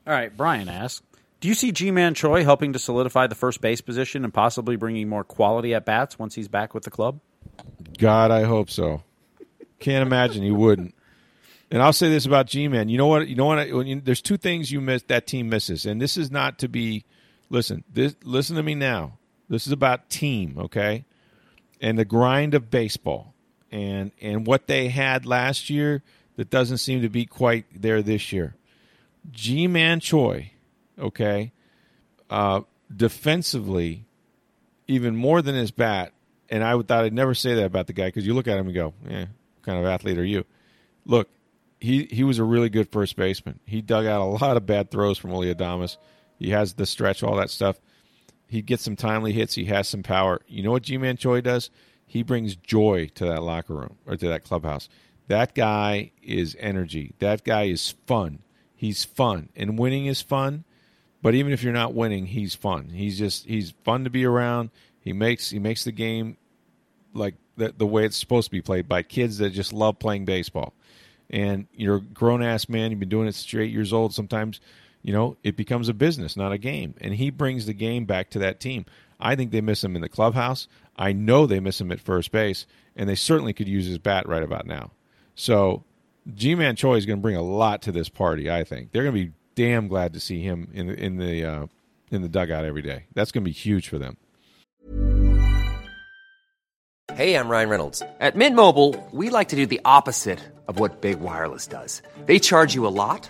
All right, Brian asks Do you see Ji-Man Choi helping to solidify the first base position and possibly bringing more quality at bats once he's back with the club? God, I hope so. Can't imagine he wouldn't. And I'll say this about Ji-Man. You know what? You know what? When you, there's two things you miss that team misses, and this is not to be. Listen, this, listen to me now. This is about team, okay? And the grind of baseball, and and what they had last year that doesn't seem to be quite there this year. Ji-Man Choi, okay, uh, defensively, even more than his bat. And I thought I'd never say that about the guy because you look at him and go, "Yeah, kind of athlete are you?" Look, he he was a really good first baseman. He dug out a lot of bad throws from Willy Adames. He has the stretch, all that stuff. He gets some timely hits. He has some power. You know what Ji-Man Choi does? He brings joy to that locker room or to that clubhouse. That guy is energy. That guy is fun. He's fun, and winning is fun. But even if you're not winning, he's fun. He's just he's fun to be around. He makes he makes the game like the, the way it's supposed to be played by kids that just love playing baseball. And you're a grown ass man. You've been doing it since you're eight years old. Sometimes, you know, it becomes a business, not a game. And he brings the game back to that team. I think they miss him in the clubhouse. I know they miss him at first base, and they certainly could use his bat right about now. So, Ji-Man Choi is going to bring a lot to this party. I think they're going to be damn glad to see him in the in the uh, in the dugout every day. That's going to be huge for them. Hey, I'm Ryan Reynolds. At Mint Mobile, we like to do the opposite of what Big Wireless does. They charge you a lot,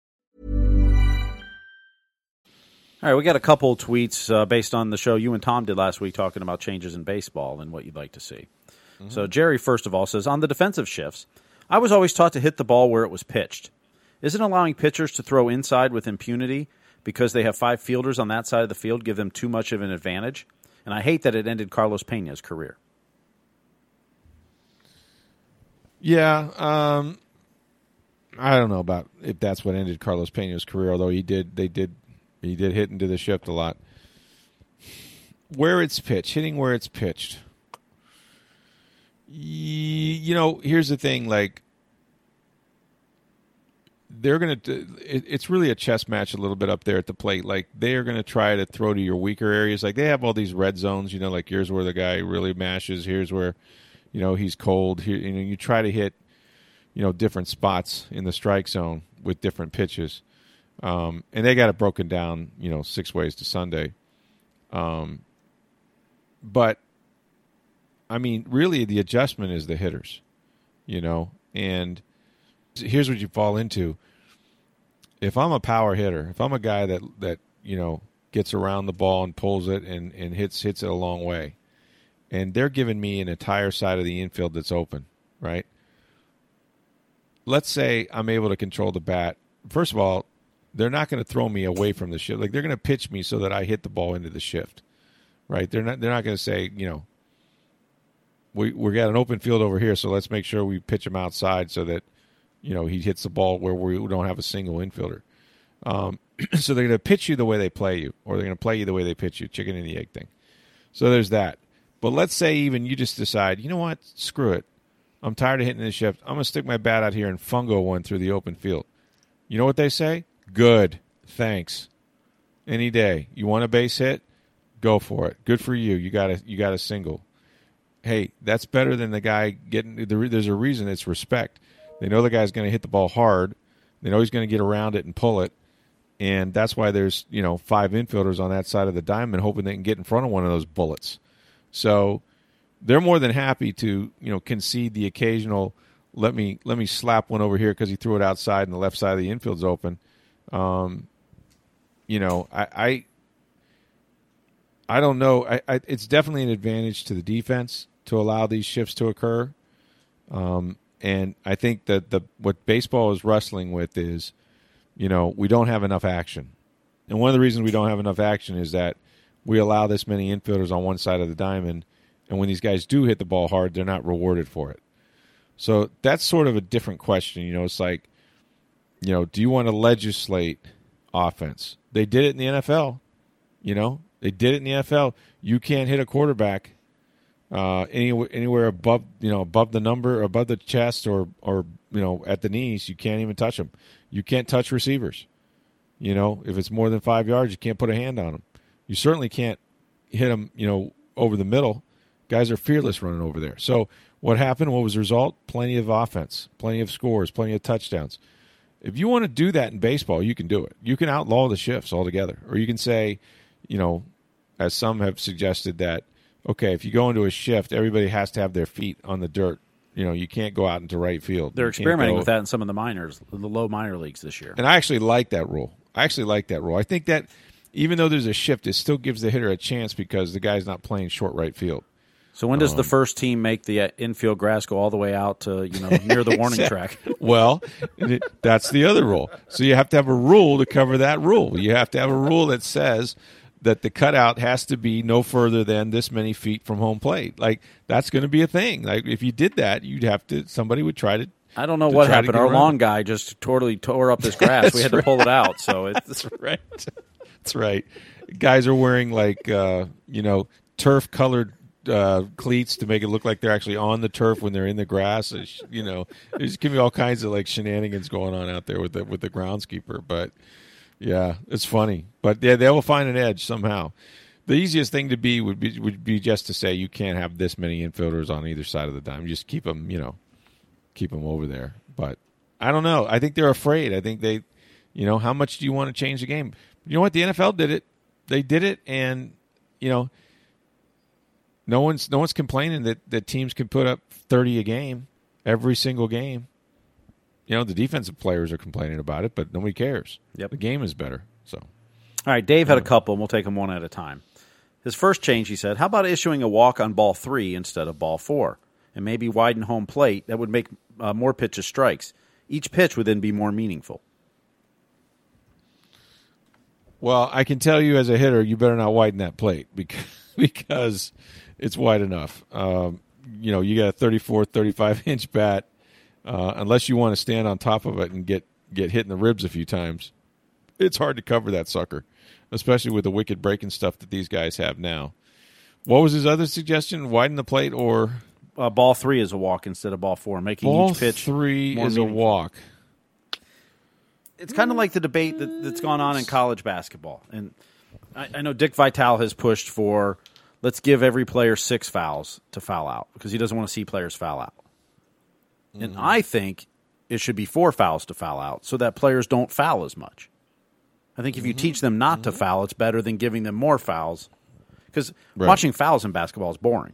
All right, we got a couple tweets uh, based on the show you and Tom did last week talking about changes in baseball and what you'd like to see. So, Jerry, first of all, says On the defensive shifts, I was always taught to hit the ball where it was pitched. Isn't allowing pitchers to throw inside with impunity because they have five fielders on that side of the field give them too much of an advantage? And I hate that it ended Carlos Pena's career. Yeah, um, I don't know about if that's what ended Carlos Pena's career. Although he did, they did, he did hit into the shift a lot. Where it's pitched, hitting where it's pitched. You know, here's the thing: like they're going to. It's really a chess match a little bit up there at the plate. Like they are going to try to throw to your weaker areas. Like they have all these red zones. You know, like here's where the guy really mashes. Here's where, you know, he's cold. Here, you know, you try to hit, you know, different spots in the strike zone with different pitches. Um, and they got it broken down, you know, six ways to Sunday. Um, but I mean, really, the adjustment is the hitters, you know, and here's what you fall into. If I'm a power hitter, if I'm a guy that that you know gets around the ball and pulls it and and hits hits it a long way, and they're giving me an entire side of the infield that's open, right? Let's say I'm able to control the bat. First of all, they're not going to throw me away from the shift. Like they're going to pitch me so that I hit the ball into the shift, right? They're not. They're not going to say, you know, we we got an open field over here, so let's make sure we pitch him outside so that you know he hits the ball where we don't have a single infielder. Um, so they're going to pitch you the way they play you, or they're going to play you the way they pitch you, chicken and the egg thing. So there's that. But let's say even you just decide, you know what, screw it. I'm tired of hitting this shift. I'm going to stick my bat out here and fungo one through the open field. You know what they say? Good. Thanks. Any day. You want a base hit? Go for it. Good for you. You got a you got a single. Hey, that's better than the guy getting. There's a reason it's respect. They know the guy's going to hit the ball hard. They know he's going to get around it and pull it, and that's why there's you know five infielders on that side of the diamond hoping they can get in front of one of those bullets. So they're more than happy to you know concede the occasional let me let me slap one over here because he threw it outside and the left side of the infield's open. Um, you know, I, I I don't know. I, I, it's definitely an advantage to the defense to allow these shifts to occur. Um, and I think that the what baseball is wrestling with is, you know, we don't have enough action, And one of the reasons we don't have enough action is that we allow this many infielders on one side of the diamond, and when these guys do hit the ball hard, they're not rewarded for it. So that's sort of a different question. You know, it's like, you know, do you want to legislate offense? They did it in the NFL. You know, they did it in the NFL. You can't hit a quarterback uh, anywhere anywhere above you know above the number, above the chest, or or you know at the knees. You can't even touch them. You can't touch receivers. You know, if it's more than five yards, you can't put a hand on them. You certainly can't hit them. You know, over the middle. Guys are fearless running over there. So what happened? What was the result? Plenty of offense, plenty of scores, plenty of touchdowns. If you want to do that in baseball, you can do it. You can outlaw the shifts altogether, or you can say, you know, as some have suggested that okay, if you go into a shift, everybody has to have their feet on the dirt. You know, you can't go out into right field. They're experimenting with that in some of the minors, the low minor leagues this year. and I actually like that rule. I actually like that rule. I think that even though there's a shift, it still gives the hitter a chance because the guy's not playing short right field. So when does Um, the first team make the uh, infield grass go all the way out to you know near the warning track? Well, that's the other rule. So you have to have a rule to cover that rule. You have to have a rule that says that the cutout has to be no further than this many feet from home plate. Like that's going to be a thing. Like if you did that, you'd have to. Somebody would try to. I don't know what happened. Our around lawn guy just totally tore up this grass. we had to pull it out. So it's right. That's right. Guys are wearing like uh, you know turf colored uh, cleats to make it look like they're actually on the turf when they're in the grass. It's, you know, there's gonna be all kinds of like shenanigans going on out there with the with the groundskeeper. But yeah, it's funny. But yeah, they will find an edge somehow. The easiest thing to be would be would be just to say you can't have this many infielders on either side of the dime. Just keep them, you know, keep them over there. But I don't know. I think they're afraid. I think they, you know, how much do you want to change the game? You know what? The NFL did it. They did it, and you know, no one's no one's complaining that that teams can put up thirty a game every single game. You know, the defensive players are complaining about it, but nobody cares. Yep. the game is better. So all right. Dave had a couple, and we'll take them one at a time. His first change, he said, "How about issuing a walk on ball three instead of ball four, and maybe widen home plate? That would make uh, more pitches strikes. Each pitch would then be more meaningful." Well, I can tell you as a hitter, you better not widen that plate because because it's wide enough. Um, you know, you got a 34, 35 inch bat. Uh, unless you want to stand on top of it and get get hit in the ribs a few times, it's hard to cover that sucker, especially with the wicked breaking stuff that these guys have now. What was his other suggestion? Widen the plate or Uh, ball three is a walk instead of ball four, making ball each pitch three more is a walk. it's kind of like the debate that, that's gone on in college basketball. And I, I know Dick Vitale has pushed for let's give every player six fouls to foul out because he doesn't want to see players foul out. And mm-hmm. I think it should be four fouls to foul out so that players don't foul as much. I think if you mm-hmm. teach them not to mm-hmm. foul, it's better than giving them more fouls because Right. watching fouls in basketball is boring.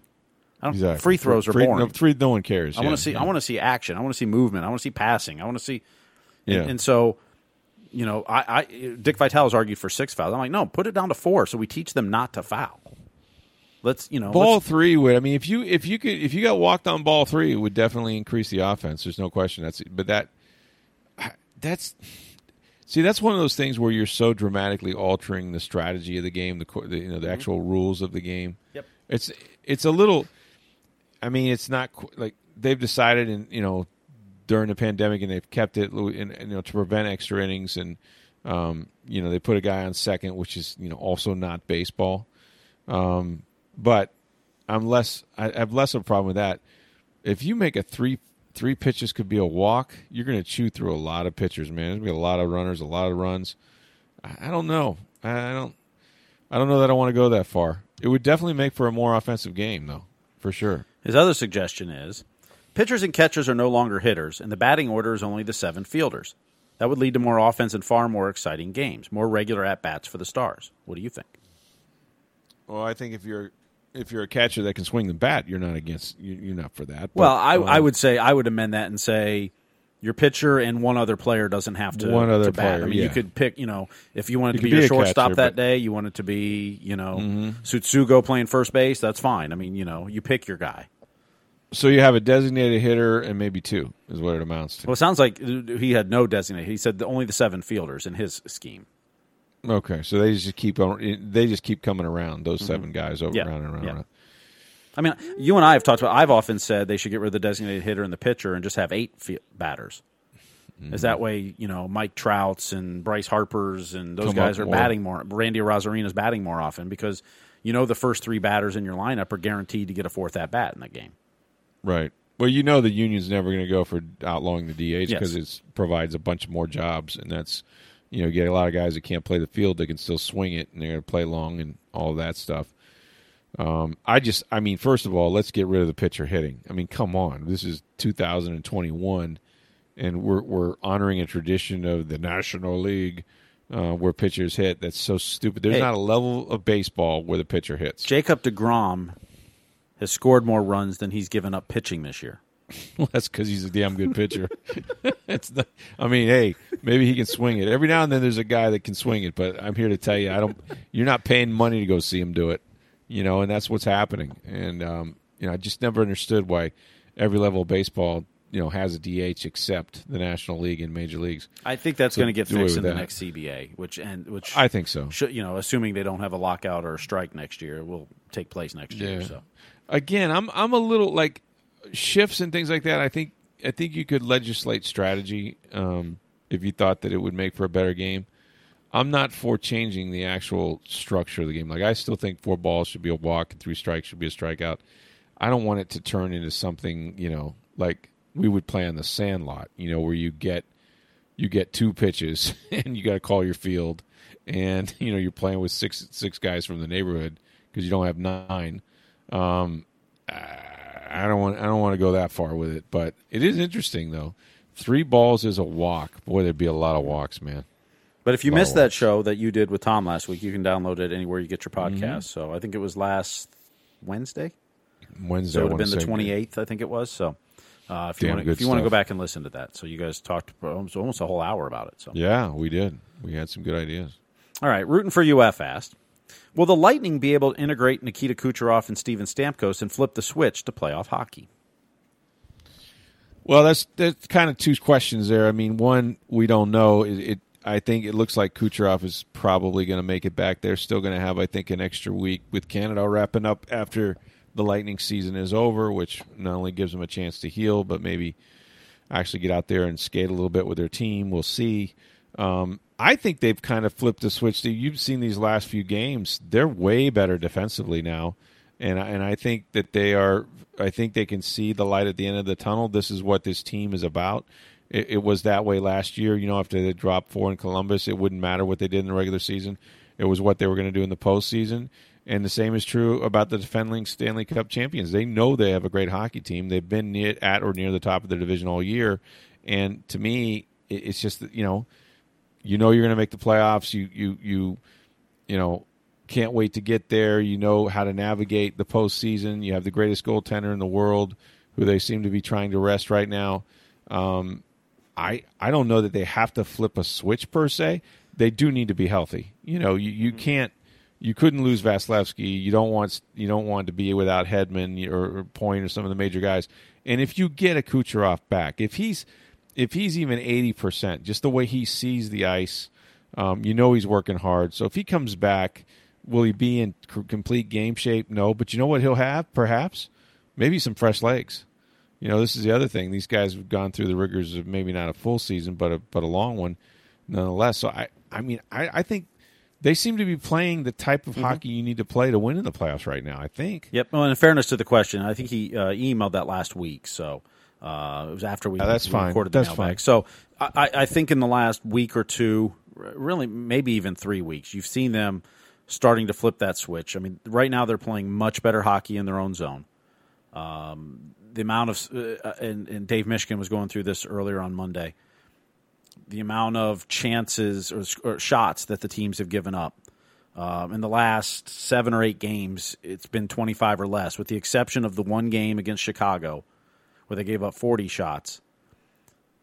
I don't, Exactly. Free throws are Free- boring. No, free, no one cares. I yeah. want to see. I want to see action. I want to see movement. I want to see passing. I want to see. And, Yeah. and so, you know, I, I Dick Vitale has argued for six fouls. I'm like, no, put it down to four, so we teach them not to foul. Let's, you know, ball three would. I mean, if you if you could if you got walked on ball three, it would definitely increase the offense. There's no question. That's but that that's see that's one of those things where you're so dramatically altering the strategy of the game, the, the you know the actual rules of the game. Yep. It's it's a little. I mean, it's not like they've decided, and you know, during the pandemic, and they've kept it, in, you know, to prevent extra innings, and um, you know, they put a guy on second, which is you know also not baseball. Um, but I'm less. I I have less of a problem with that. If you make a three three pitches could be a walk, you're going to chew through a lot of pitchers, man. There's going to be a lot of runners, a lot of runs. I, I don't know. I, I don't. I don't know that I want to go that far. It would definitely make for a more offensive game, though, for sure. His other suggestion is pitchers and catchers are no longer hitters, and the batting order is only the seven fielders. That would lead to more offense and far more exciting games, more regular at bats for the Stars. What do you think? Well, I think if you're if you're a catcher that can swing the bat, you're not against. you- You're not for that. But, Well, I, I um, would say I would amend that and say your pitcher and one other player doesn't have to One other to player, I mean, you could pick. You know, if you wanted You to be your be shortstop catcher, that but- Mm-hmm. day, you wanted to be you know Tsutsugo playing first base. That's fine. I mean, you know, you pick your guy. So you have a designated hitter and maybe two is what it amounts to. Well, it sounds like he had no designated. He said the, only the seven fielders in his scheme. Okay, so they just keep on. They just keep coming around. Those seven guys over Mm-hmm. Yeah, around and around. yeah. around. I mean, you and I have talked about. I've often said they should get rid of the designated hitter and the pitcher and just have eight batters. Mm-hmm. Is that way, you know, Mike Trouts and Bryce Harper's and those Come guys are more. batting more. Randy Arozarena's batting more often because you know the first three batters in your lineup are guaranteed to get a fourth at bat in that game. Right. Well, you know the union's never going to go for outlawing the DH Yes. because it provides a bunch more jobs, and that's you know you get a lot of guys that can't play the field, they can still swing it, and they're going to play long and all that stuff. Um, I just, I mean, first of all, let's get rid of the pitcher hitting. I mean, come on, this is 2021, and we're we're honoring a tradition of the National League. Uh, where pitchers hit, that's so stupid. There's Hey. not a level of baseball where the pitcher hits. Jacob DeGrom has scored more runs than he's given up pitching this year. Well, that's because he's a damn good pitcher. it's not, I mean, hey, maybe he can swing it. Every now and then, there's a guy that can swing it, but I'm here to tell you, I don't. You're not paying money to go see him do it, you know, and that's what's happening. And um, you know, I just never understood why every level of baseball, you know, has a DH except the National League and major leagues. I think that's So going to get fixed in the that. next CBA, which and which I think so. should, you know, assuming they don't have a lockout or a strike next year, will take place next year. So Again, I'm I'm a little like shifts and things like that. I think I think you could legislate strategy um, if you thought that it would make for a better game. I'm not for changing the actual structure of the game. Like I still think four balls should be a walk and three strikes should be a strikeout. I don't want it to turn into something you know like we would play on the Sandlot. You know where you get you get two pitches and you got to call your field, and you know you're playing with six six guys from the neighborhood because you don't have nine. Um, I don't want I don't want to go that far with it, but it is interesting though. Three balls is a walk. Boy, there'd be a lot of walks, man. But if you missed that show that you did with Tom last week, you can download it anywhere you get your Mm-hmm. podcast. So I think it was last Wednesday. Wednesday So it would have been the twenty eighth, I think it was. So uh, if you to, if you want to go back and listen to that, so you guys talked almost, almost a whole hour about it. So Yeah, we did. We had some good ideas. all right, rooting for UF asked, will the Lightning be able to integrate Nikita Kucherov and Steven Stamkos and flip the switch to playoff hockey? Well, that's that's kind of two questions there. I mean, one we don't know. It, it I think it looks like Kucherov is probably going to make it back. They're still going to have, I think, an extra week with Canada wrapping up after the Lightning season is over, which not only gives them a chance to heal, but maybe actually get out there and skate a little bit with their team. We'll see. Um, I think they've kind of flipped the switch. You've seen these last few games; they're way better defensively now, and and I think that they are. I think they can see the light at the end of the tunnel. This is what this team is about. It, it was that way last year. You know, after they dropped four in Columbus, it wouldn't matter what they did in the regular season. It was what they were going to do in the postseason. And the same is true about the defending Stanley Cup champions. They know they have a great hockey team. They've been near, at or near the top of their division all year. And to me, it, it's just you know, you know you're going to make the playoffs. You you you you know can't wait to get there. You know how to navigate the postseason. You have the greatest goaltender in the world, who they seem to be trying to rest right now. Um, I I don't know that they have to flip a switch per se. They do need to be healthy. You know, you, you can't you couldn't lose Vasilevskiy. You don't want you don't want to be without Hedman or, or Point or some of the major guys. And if you get a Kucherov back, if he's if he's even eighty percent, just the way he sees the ice, um, you know he's working hard. So if he comes back, will he be in c- complete game shape? No, but you know what he'll have? Perhaps maybe some fresh legs. You know, this is the other thing. These guys have gone through the rigors of maybe not a full season, but a but a long one, nonetheless. So I, I mean, I, I think they seem to be playing the type of Mm-hmm. hockey you need to play to win in the playoffs right now. I think. Yep. Well, in fairness to the question, I think he uh, emailed that last week, so uh, it was after we, Uh, that's we fine. recorded the That's mailbag. fine. So I, I think in the last week or two, really maybe even three weeks, you've seen them starting to flip that switch. I mean, right now they're playing much better hockey in their own zone. Um, the amount of uh, and, and Dave Mishkin was going through this earlier on Monday. The amount of chances or, or shots that the teams have given up um, in the last seven or eight games, it's been 25 or less, with the exception of the one game against Chicago where they gave up 40 shots.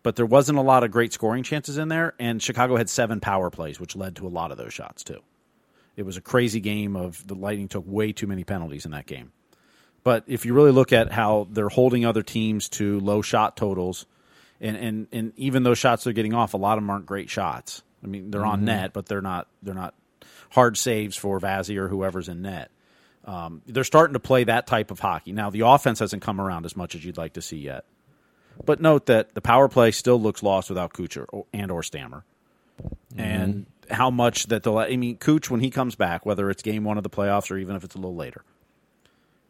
But there wasn't a lot of great scoring chances in there, and Chicago had seven power plays, which led to a lot of those shots, too. It was a crazy game of the Lightning took way too many penalties in that game. But if you really look at how they're holding other teams to low shot totals, and, and, and even those shots they're getting off, a lot of them aren't great shots. I mean, they're on mm-hmm. net, but they're not they're not hard saves for Vazzy or whoever's in net. Um, they're starting to play that type of hockey now. The offense hasn't come around as much as you'd like to see yet. But note that the power play still looks lost without Kuchar or, and or Stammer, mm-hmm. and how much that they'll. I mean, Kuch when he comes back, whether it's game one of the playoffs or even if it's a little later,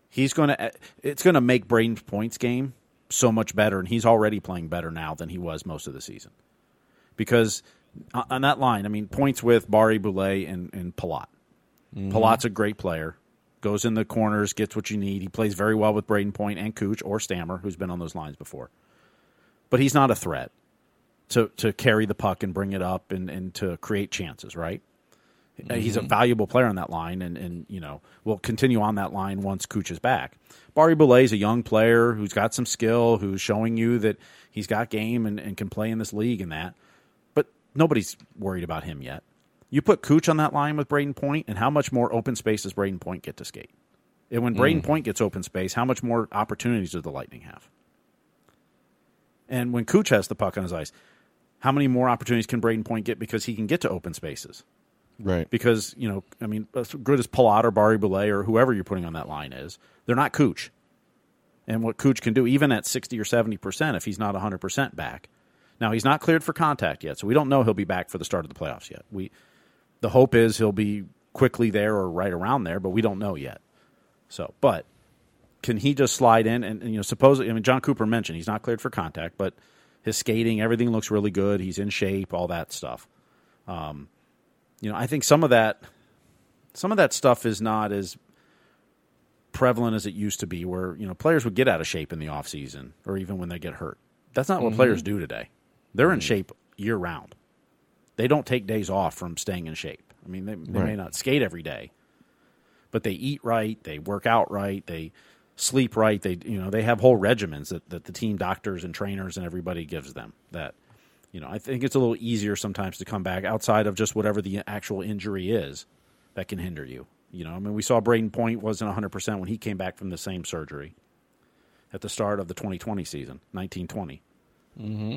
he's going to. Uh, it's going to make Brayden's points game so much better, and he's already playing better now than he was most of the season. Because on on that line, I mean, points with Barré-Boulet and and Palat. Mm-hmm. Palat's a great player. Goes in the corners, gets what you need. He plays very well with Brayden Point and Cooch or Stammer, who's been on those lines before. But he's not a threat to to carry the puck and bring it up and, and to create chances, right? Uh, He's a valuable player on that line, and, and you know will continue on that line once Cooch is back. Barré-Boulet is a young player who's got some skill, who's showing you that he's got game and, and can play in this league and that. But nobody's worried about him yet. You put Cooch on that line with Brayden Point, and how much more open space does Brayden Point get to skate? And when Brayden mm. Point gets open space, how much more opportunities does the Lightning have? And when Cooch has the puck on his ice, how many more opportunities can Brayden Point get because he can get to open spaces? Right. Because, you know, I mean, as good as Palat or Barré-Boulet or whoever you're putting on that line is, they're not Cooch. And what Cooch can do, even at 60 or 70%, if he's not 100% back. Now, he's not cleared for contact yet, so we don't know he'll be back for the start of the playoffs yet. We, The hope is he'll be quickly there or right around there, but we don't know yet. So, but can he just slide in and, and you know supposedly I mean Jon Cooper mentioned he's not cleared for contact, but his skating everything looks really good. He's in shape, all that stuff. Um, you know, I think some of that some of that stuff is not as prevalent as it used to be where, you know, players would get out of shape in the off season or even when they get hurt. That's not what players do today. They're in shape year round. They don't take days off from staying in shape. I mean, they, they may not skate every day, but they eat right, they work out right, they sleep right. They you know they have whole regimens that, that the team doctors and trainers and everybody gives them. That you know I think it's a little easier sometimes to come back outside of just whatever the actual injury is that can hinder you. You know, I mean, we saw Brayden Point wasn't 100 percent when he came back from the same surgery at the start of the 2020 season, 1920. Mm-hmm.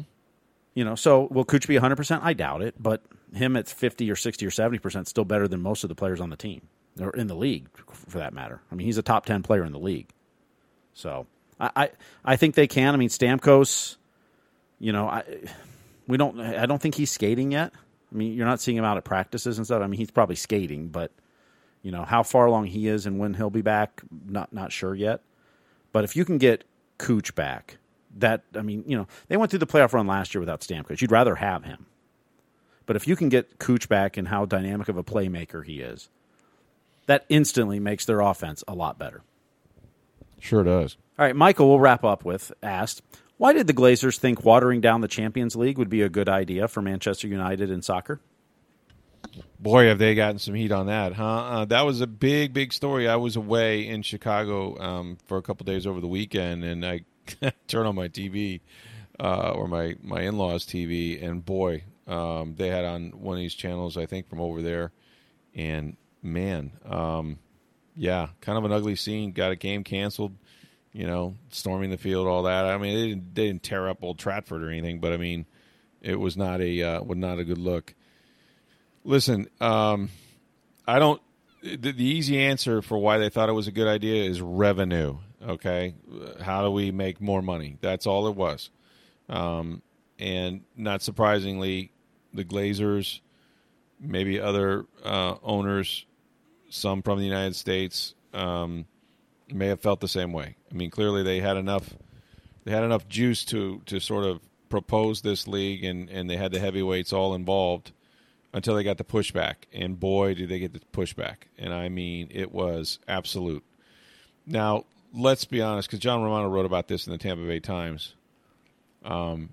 You know, so will Cooch be 100 percent? I doubt it, but him at 50 or 60 or 70 percent still better than most of the players on the team or in the league, for that matter. I mean, he's a top 10 player in the league. So I, I, I think they can. I mean, Stamkos, you know, I, we don't. I don't think he's skating yet. I mean, you're not seeing him out at practices and stuff. I mean, he's probably skating, but you know how far along he is and when he'll be back, not not sure yet. But if you can get Cooch back, that I mean, you know, they went through the playoff run last year without Stamkos. You'd rather have him. But if you can get Cooch back and how dynamic of a playmaker he is, that instantly makes their offense a lot better. Sure does. All right, Michael, we'll wrap up with asked, why did the Glazers think watering down the Champions League would be a good idea for Manchester United in soccer? Boy, have they gotten some heat on that, huh? Uh, that was a big, big story. I was away in Chicago um, for a couple days over the weekend, and I turned on my TV uh, or my my in laws' TV, and boy, um, they had on one of these channels, I think, from over there, and man, um, yeah, kind of an ugly scene. Got a game canceled. You know, storming the field, all that. I mean, they didn't, they didn't tear up Old Trafford or anything, but I mean, it was not a uh, was not a good look. Listen, um, I don't. The, the easy answer for why they thought it was a good idea is revenue. Okay, how do we make more money? That's all it was. Um, and not surprisingly, the Glazers, maybe other uh, owners, some from the United States, um, may have felt the same way. I mean, clearly they had enough. They had enough juice to to sort of propose this league, and and they had the heavyweights all involved until they got the pushback. And boy, did they get the pushback. And I mean, it was absolute. Now, let's be honest, because John Romano wrote about this in the Tampa Bay Times. Um,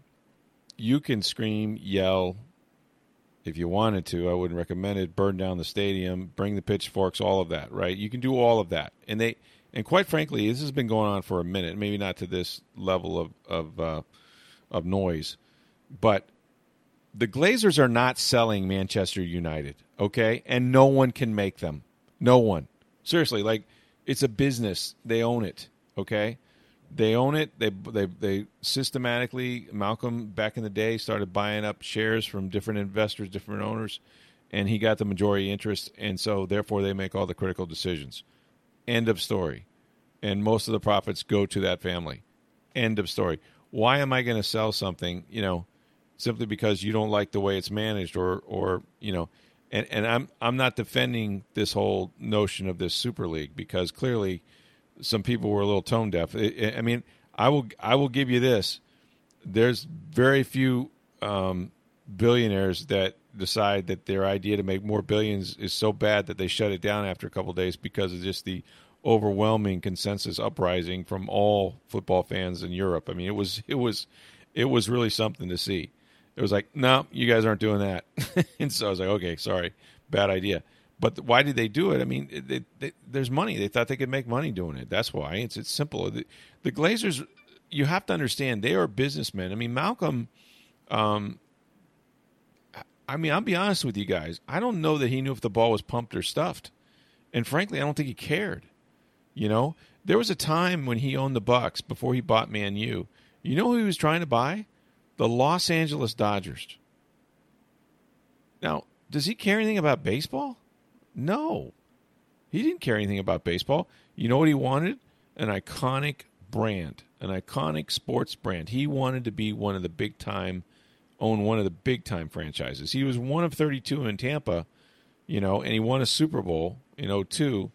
you can scream, yell, if you wanted to. I wouldn't recommend it. Burn down the stadium, bring the pitchforks, all of that, right? You can do all of that. And they, and quite frankly, this has been going on for a minute. Maybe not to this level of of uh, of noise, but the Glazers are not selling Manchester United, okay? And no one can make them. No one. Seriously, like it's a business. They own it, okay? they own it. They they they systematically Malcolm back in the day started buying up shares from different investors, different owners, and he got the majority interest, and so therefore they make all the critical decisions. End of story. And most of the profits go to that family. End of story. Why am I going to sell something, you know, simply because you don't like the way it's managed or or, you know, and and I'm I'm not defending this whole notion of this super league because clearly some people were a little tone deaf. I mean, I will I will give you this. There's very few um, billionaires that decide that their idea to make more billions is so bad that they shut it down after a couple days because of just the overwhelming consensus uprising from all football fans in Europe. I mean, it was it was it was really something to see. It was like, no, you guys aren't doing that, and so I was like, okay, sorry, bad idea. But why did they do it? I mean, there's money. They thought they could make money doing it. That's why. It's it's simple. The, the Glazers, you have to understand, they are businessmen. I mean, Malcolm. Um, I mean, I'll be honest with you guys. I don't know that he knew if the ball was pumped or stuffed, and frankly, I don't think he cared. You know, there was a time when he owned the Bucs before he bought Man U. You know who he was trying to buy? The Los Angeles Dodgers. Now, does he care anything about baseball? No. He didn't care anything about baseball. You know what he wanted? An iconic brand, an iconic sports brand. He wanted to be one of the big time, own one of the big time franchises. He was one of 32 in Tampa, you know, and he won a Super Bowl in 02.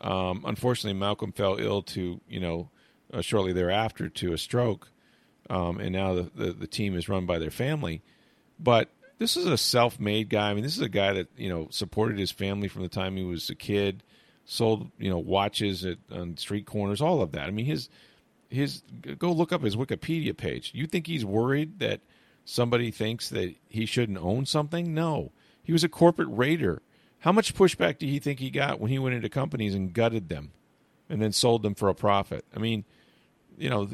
Um, unfortunately, Malcolm fell ill to, you know, uh, shortly thereafter to a stroke. Um, and now the, the, the team is run by their family. But this is a self-made guy. I mean, this is a guy that you know supported his family from the time he was a kid, sold you know watches at on street corners, all of that. I mean, his his go look up his Wikipedia page. You think he's worried that somebody thinks that he shouldn't own something? No, he was a corporate raider. How much pushback do you think he got when he went into companies and gutted them, and then sold them for a profit? I mean, you know,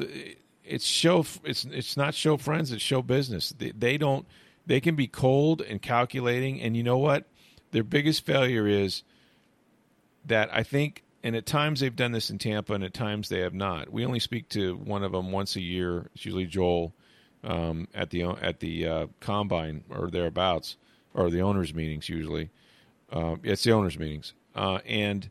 it's show. It's it's not show friends. It's show business. They, they don't they can be cold and calculating. And you know what? Their biggest failure is that I think, and at times they've done this in Tampa, and at times they have not. We only speak to one of them once a year. It's usually Joel um, at the at the uh, combine or thereabouts, or the owners' meetings. Usually, uh, it's the owners' meetings, uh, and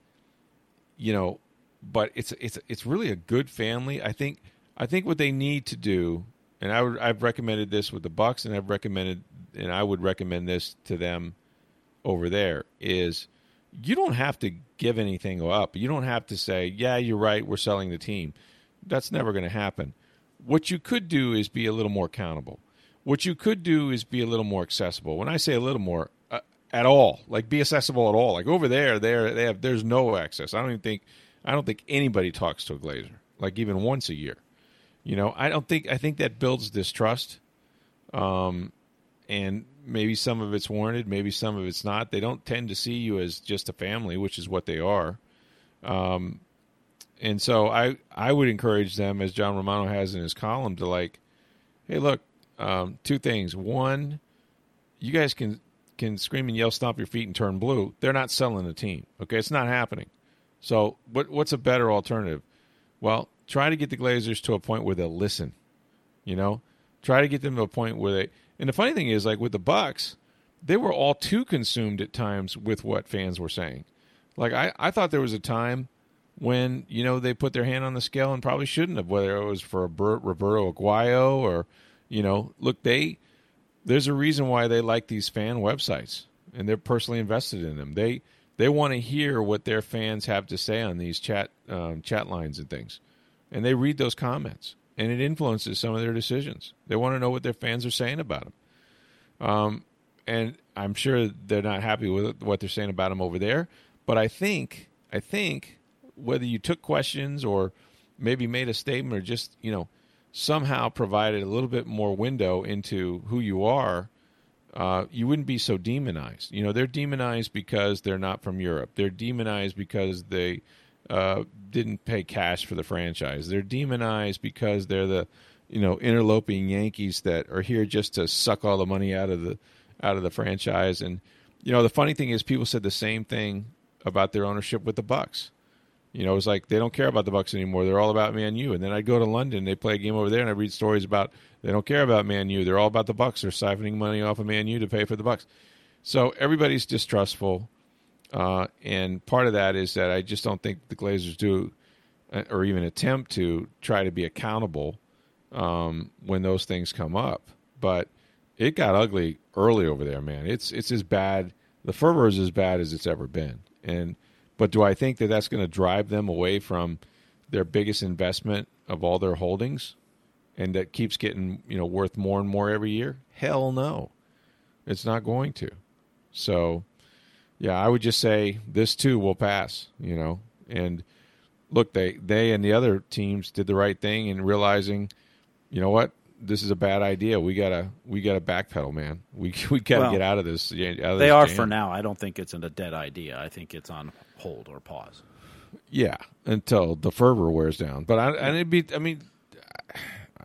you know, but it's it's it's really a good family. I think I think what they need to do and I've recommended this with the Bucs, and I've recommended, and I would recommend this to them over there is you don't have to give anything up. You don't have to say, "Yeah, you're right, we're selling the team." That's never going to happen. What you could do is be a little more accountable. What you could do is be a little more accessible. When I say a little more, uh, at all, like be accessible at all. Like over there, there they have there's no access. I don't even think I don't think anybody talks to a Glazer like even once a year. You know, I don't think I think that builds distrust. Um, and maybe some of it's warranted, maybe some of it's not. They don't tend to see you as just a family, which is what they are. Um, and so I I would encourage them, as John Romano has in his column, to like, hey, look, um, two things. One, you guys can can scream and yell, stomp your feet, and turn blue. They're not selling the team. Okay, it's not happening. So what what's a better alternative? Well, try to get the Glazers to a point where they'll listen. You know, try to get them to a point where they. And the funny thing is, like with the Bucs, they were all too consumed at times with what fans were saying. Like I, I thought there was a time when you know they put their hand on the scale and probably shouldn't have, whether it was for Roberto Aguayo or, you know, look they. There's a reason why they like these fan websites and they're personally invested in them. They they want to hear what their fans have to say on these chat um, chat lines and things and they read those comments, and it influences some of their decisions. They want to know what their fans are saying about them. Um, and I'm sure they're not happy with what they're saying about them over there. But I think, I think whether you took questions or maybe made a statement or just you know somehow provided a little bit more window into who you are, uh, you wouldn't be so demonized. You know, they're demonized because they're not from Europe. They're demonized because they uh, didn't pay cash for the franchise. They're demonized because they're the you know interloping Yankees that are here just to suck all the money out of the out of the franchise. And you know the funny thing is, people said the same thing about their ownership with the Bucs. You know, it's like they don't care about the Bucs anymore. They're all about Man U. And then I'd go to London, they play a game over there, and I read stories about they don't care about Man U. They're all about the Bucs. They're siphoning money off of Man U to pay for the Bucs. So everybody's distrustful, uh, and part of that is that I just don't think the Glazers do, uh, or even attempt to try to be accountable um, when those things come up. But it got ugly early over there, man. It's it's as bad. The fervor is as bad as it's ever been. And but do I think that that's going to drive them away from their biggest investment of all their holdings, and that keeps getting you know worth more and more every year? Hell no, it's not going to. So, yeah, I would just say this too will pass. You know, and look, they they and the other teams did the right thing in realizing, you know what, this is a bad idea. We gotta we gotta backpedal, man. We we gotta Well, get out of this. Out of They this are jam. for now. I don't think it's a dead idea. I think it's on hold or pause. Yeah, until the fervor wears down. But I and it'd be. I mean,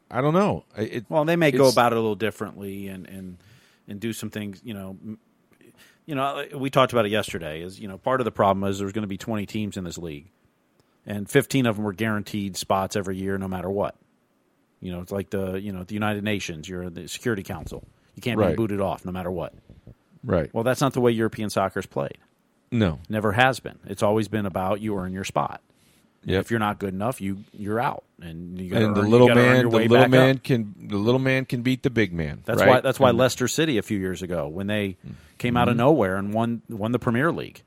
I don't know. It, Well, they may go about it a little differently and and and do some things. You know, you know, we talked about it yesterday. Is you know, part of the problem is there's going to be 20 teams in this league, and 15 of them were guaranteed spots every year, no matter what. You know, it's like the you know the United Nations. You're the Security Council. You can't be Right. booted off, no matter what. right. Well, that's not the way European soccer is played. No. Never has been. It's always been about you earn your spot. Yep. If you're not good enough, you you're out, and you gotta And the earn- little man, the little man up. can, the little man can beat the big man. That's right? why. That's why And- Leicester City a few years ago, when they came Mm-hmm. out of nowhere and won won the Premier League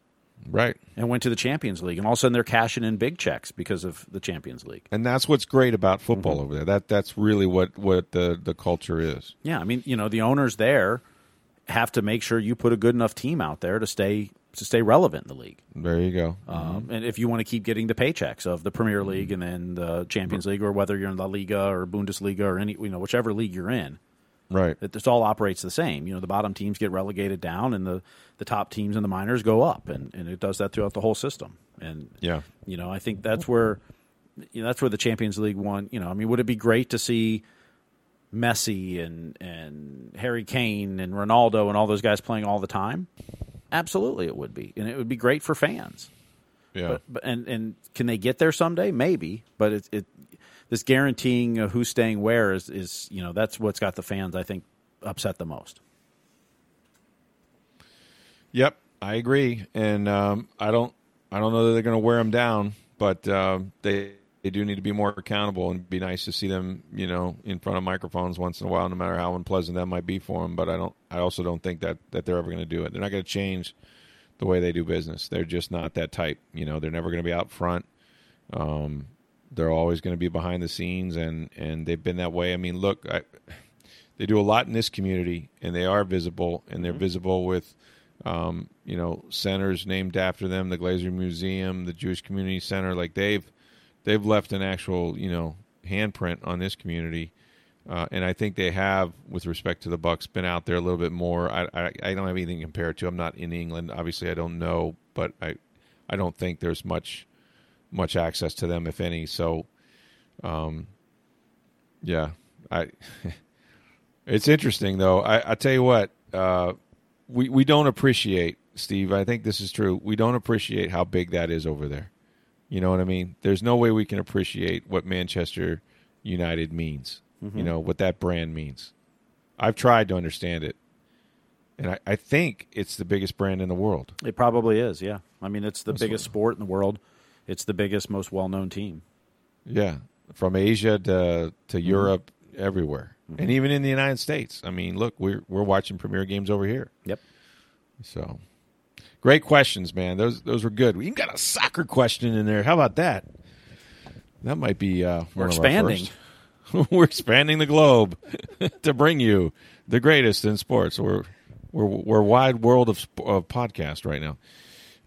Right. and went to the Champions League, and all of a sudden they're cashing in big checks because of the Champions League. And that's what's great about football Mm-hmm. over there. That that's really what what the the culture is. Yeah, I mean, you know, the owners there have to make sure you put a good enough team out there to stay to stay relevant in the league. There you go. Um, and if you want to keep getting the paychecks of the Premier League Mm-hmm. and then the Champions League, or whether you're in La Liga or Bundesliga or any, you know, whichever league you're in, right. it this all operates the same. You know, the bottom teams get relegated down, and the, the top teams and the minors go up, and, and it does that throughout the whole system. And Yeah. you know, I think that's where you know, that's where the Champions League won. You know, I mean, would it be great to see Messi and and Harry Kane and Ronaldo and all those guys playing all the time? Absolutely, it would be, and it would be great for fans. Yeah. But, but and and can they get there someday? Maybe, but it, it this guaranteeing of who's staying where is is you know that's what's got the fans I think upset the most. Yep, I agree, and um, I don't, I don't know that they're going to wear them down, but um, they they do need to be more accountable, and be nice to see them, you know, in front of microphones once in a while, no matter how unpleasant that might be for them. But I don't, I also don't think that that they're ever going to do it. They're not going to change the way they do business. They're just not that type. You know, they're never going to be out front. Um, they're always going to be behind the scenes, and and they've been that way. I mean, look, I, they do a lot in this community, and they are visible, and they're visible with, um, you know, centers named after them, the Glazer Museum, the Jewish Community Center. Like they've they've left an actual, you know, handprint on this community. Uh, and I think they have, with respect to the Bucs, been out there a little bit more. I, I, I don't have anything to compare to. I'm not in England, obviously. I don't know, but I, I don't think there's much, much access to them, if any. So, um, yeah, I. it's interesting though. I, I tell you what, uh, we we don't appreciate Steve. I think this is true. We don't appreciate how big that is over there. You know what I mean? There's no way we can appreciate what Manchester United means. You mm-hmm. know what that brand means. I've tried to understand it, and I, I think it's the biggest brand in the world. It probably is. Yeah, I mean, it's the That's biggest what- sport in the world. It's the biggest, most well-known team. Yeah, from Asia to to mm-hmm. Europe, everywhere, and mm-hmm. even in the United States. I mean, look, we're we're watching Premier games over here. Yep. So, great questions, man. Those those were good. We even got a soccer question in there. How about that? That might be uh, We're one of our expanding. we're expanding the globe to bring you the greatest in sports. We're we're we're wide world of of podcast right now.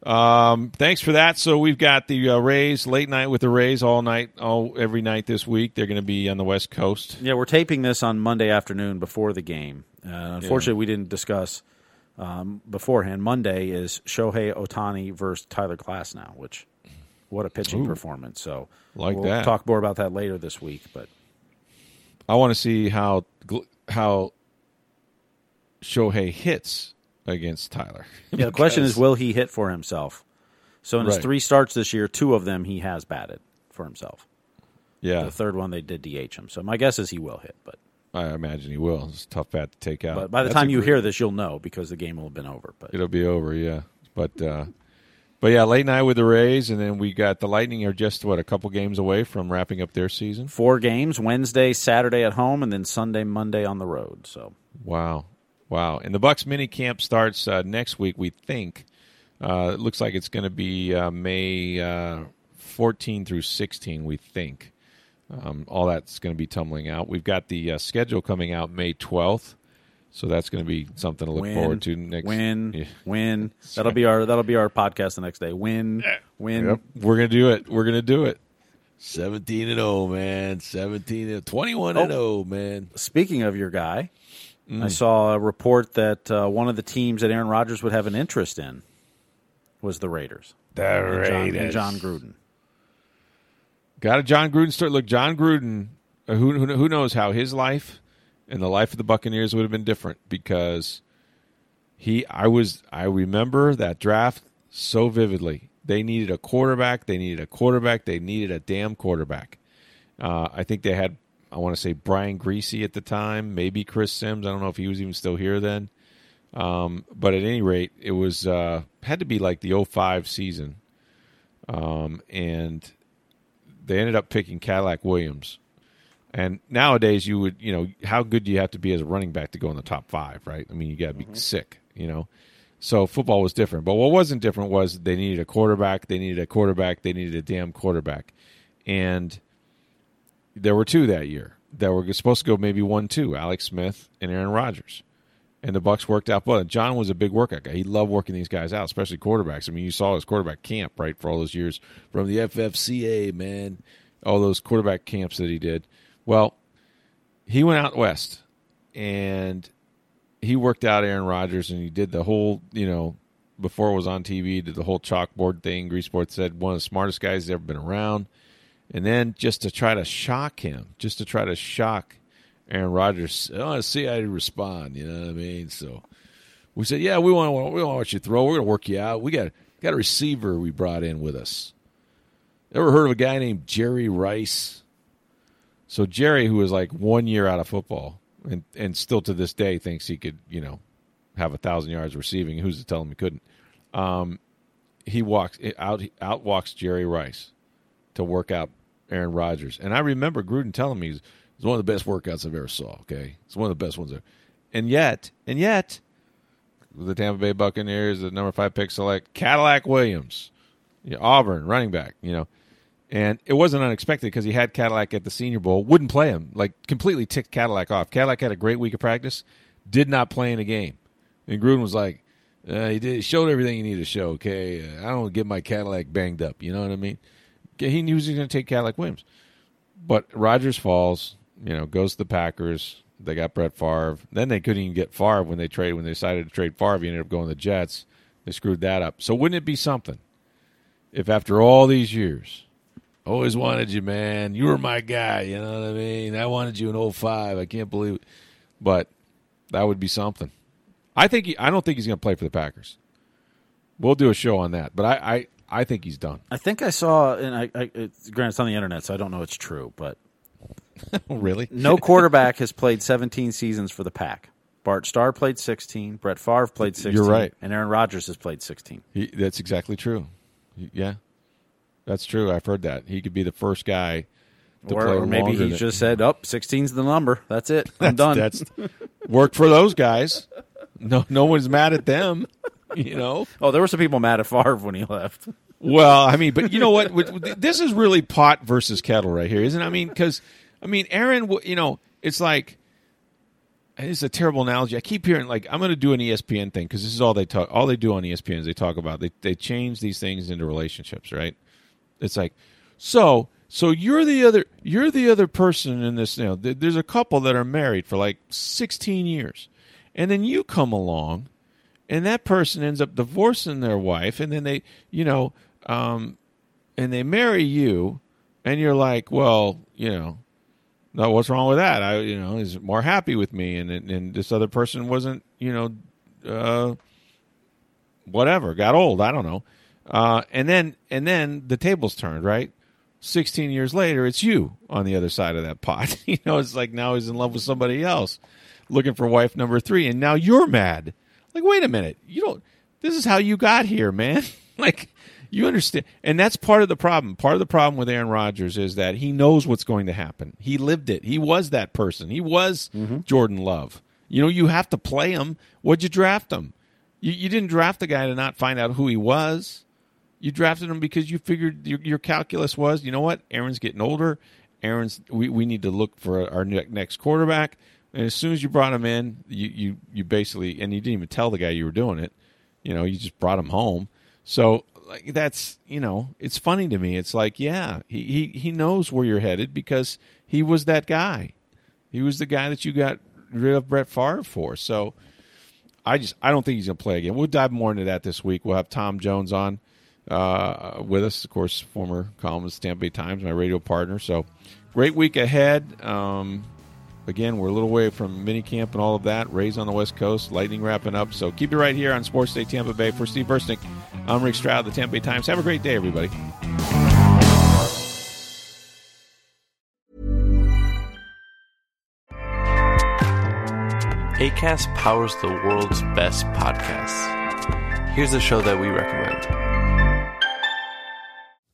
Um, thanks for that. So we've got the uh, Rays late night with the Rays all night, all every night this week. They're going to be on the West Coast. Yeah, we're taping this on Monday afternoon before the game. Uh, unfortunately, we didn't discuss um, beforehand. Monday is Shohei Ohtani versus Tyler Glasnow, which what a pitching performance. So Like we'll that. talk more about that later this week. But I want to see how how Shohei hits against Tyler. yeah, the question is, will he hit for himself? So in his Right. three starts this year, two of them he has batted for himself. Yeah, The third one they did DH him. So my guess is he will hit, but I imagine he will. It's a tough bat to take out. but by the That's time you great- hear this, you'll know because the game will have been over. But it'll be over. Yeah, but uh, but yeah, late night with the Rays, and then we got the Lightning are just what a couple games away from wrapping up their season. four games: Wednesday, Saturday at home, and then Sunday, Monday on the road. So Wow, wow! And the Bucs mini camp starts uh, next week. We think uh, it looks like it's going to be uh, May uh, 14 through 16. We think um, all that's going to be tumbling out. We've got the uh, schedule coming out May 12th, so that's going to be something to look win, forward to next. win, Yeah. win. That'll be our that'll be our podcast the next day. Win, win. Yep, we're going to do it. We're going to do it. 17 and 0, man. 17 and 21 and Oh. 0, man. Speaking of your guy, Mm. I saw a report that uh, one of the teams that Aaron Rodgers would have an interest in was the Raiders. The And Jon, and Raiders. Jon Gruden. Got a Jon Gruden story. Look, Jon Gruden. uh, Who, who who knows how his life and the life of the Buccaneers would have been different because he. I was. I remember that draft so vividly. They needed a quarterback. They needed a quarterback. They needed a damn quarterback. Uh, I think they had. I want to say Brian Griese at the time, maybe Chris Sims. I don't know if he was even still here then. Um, but at any rate, it was uh, had to be like the 05 season, um, and they ended up picking Cadillac Williams. And nowadays, you would, you know, how good do you have to be as a running back to go in the top five, right? I mean, you got to be mm-hmm. sick, you know. So football was different, but what wasn't different was they needed a quarterback. They needed a quarterback. They needed a damn quarterback, and there were two that year that were supposed to go maybe one, two: Alex Smith and Aaron Rodgers. And the Bucs worked out well. Jon was a big workout guy. He loved working these guys out, especially quarterbacks. I mean, you saw his quarterback camp right for all those years From the FFCA, man. all those quarterback camps that he did. Well, he went out west and he worked out Aaron Rodgers and he did the whole, you know, before it was on TV, did the whole chalkboard thing. Greaseport said one of the smartest guys ever been around. And then just to try to shock him, just to try to shock Aaron Rodgers, I want to see how he respond. You know what I mean? So we said, yeah, we want to, we want to watch you throw. We're going to work you out. We got got a receiver we brought in with us. Ever heard of a guy named Jerry Rice? So Jerry, who was like one year out of football, and and still to this day thinks he could, you know, have a thousand yards receiving. Who's to tell him he couldn't? Um, he walks out. Out walks Jerry Rice to work out Aaron Rodgers, and I remember Gruden telling me it's one of the best workouts I've ever saw. Okay, it's one of the best ones. Ever. And yet, and yet, the Tampa Bay Buccaneers, the number five pick select Cadillac Williams, yeah, Auburn running back. You know, and it wasn't unexpected because he had Cadillac at the Senior Bowl, wouldn't play him, like completely ticked Cadillac off. Cadillac had a great week of practice, did not play in a game, and Gruden was like, uh, "He did showed everything he needed to show." Okay, uh, I don't get my Cadillac banged up. You know what I mean? He knew he was going to take Cadillac Williams, but Rodgers falls. You know, goes to the Packers. They got Brett Favre. Then they couldn't even get Favre when they trade when they decided to trade Favre. He ended up going to the Jets. They screwed that up. So wouldn't it be something if after all these years Always wanted you, man. You were my guy. You know what I mean? I wanted you in 05. I can't believe it. But that would be something. I think he, I don't think he's going to play for the Packers. We'll do a show on that, but I I, I think he's done. I think I saw, and I, I it's, granted it's on the internet, so I don't know it's true, but really? no quarterback has played 17 seasons for the Pack. Bart Starr played 16, Brett Favre played 16, You're right. and Aaron Rodgers has played 16. He, that's exactly true. Yeah, that's true. I've heard that he could be the first guy to Or, play or maybe he than- just said, "Up, "Oh, 16's the number. That's it. I'm done." That's worked for those guys. No, no one's mad at them. You know. oh, there were some people mad at Favre when he left. Well, I mean, but you know what? This is really pot versus kettle right here, isn't it? I mean, because I mean, Aaron, you know, it's like it's a terrible analogy. I keep hearing like I'm going to do an ESPN thing because this is all they talk. All they do on ESPN is they talk about they they change these things into relationships, right? It's like so so you're the other you're the other person in this. You know, th- there's a couple that are married for like 16 years, and then you come along and that person ends up divorcing their wife and then they you know um and they marry you and you're like well you know no what's wrong with that i you know is more happy with me and and, this other person wasn't you know uh whatever got old i don't know Uh, and then and then the tables turned, right? 16 years later, it's you on the other side of that pot. you know, it's like now he's in love with somebody else, looking for wife number three, and now you're mad. Like, wait a minute, you don't. This is how you got here, man. like, you understand, and that's part of the problem. Part of the problem with Aaron Rodgers is that he knows what's going to happen. He lived it. He was that person. He was mm-hmm. Jordan Love. You know, you have to play him. What'd you draft him? You, you didn't draft the guy to not find out who he was. You drafted him because you figured your, your calculus was, you know what? Aaron's getting older. Aaron's we, we need to look for our next quarterback. And as soon as you brought him in, you, you you basically and you didn't even tell the guy you were doing it. You know, you just brought him home. So like that's you know, it's funny to me. It's like, yeah, he, he, he knows where you're headed because he was that guy. He was the guy that you got rid of Brett Favre for. So I just I don't think he's to play again. We'll dive more into that this week. We'll have Tom Jones on uh, with us, of course, former columnist Tampa Bay Times, my radio partner. So great week ahead. Um, again, we're a little way from minicamp and all of that. Rays on the West Coast, Lightning wrapping up. So keep it right here on Sports Day Tampa Bay. For Steve Burstick, I'm Rick Stroud, the Tampa Bay Times. Have a great day, everybody. ACAST powers the world's best podcasts. Here's a show that we recommend.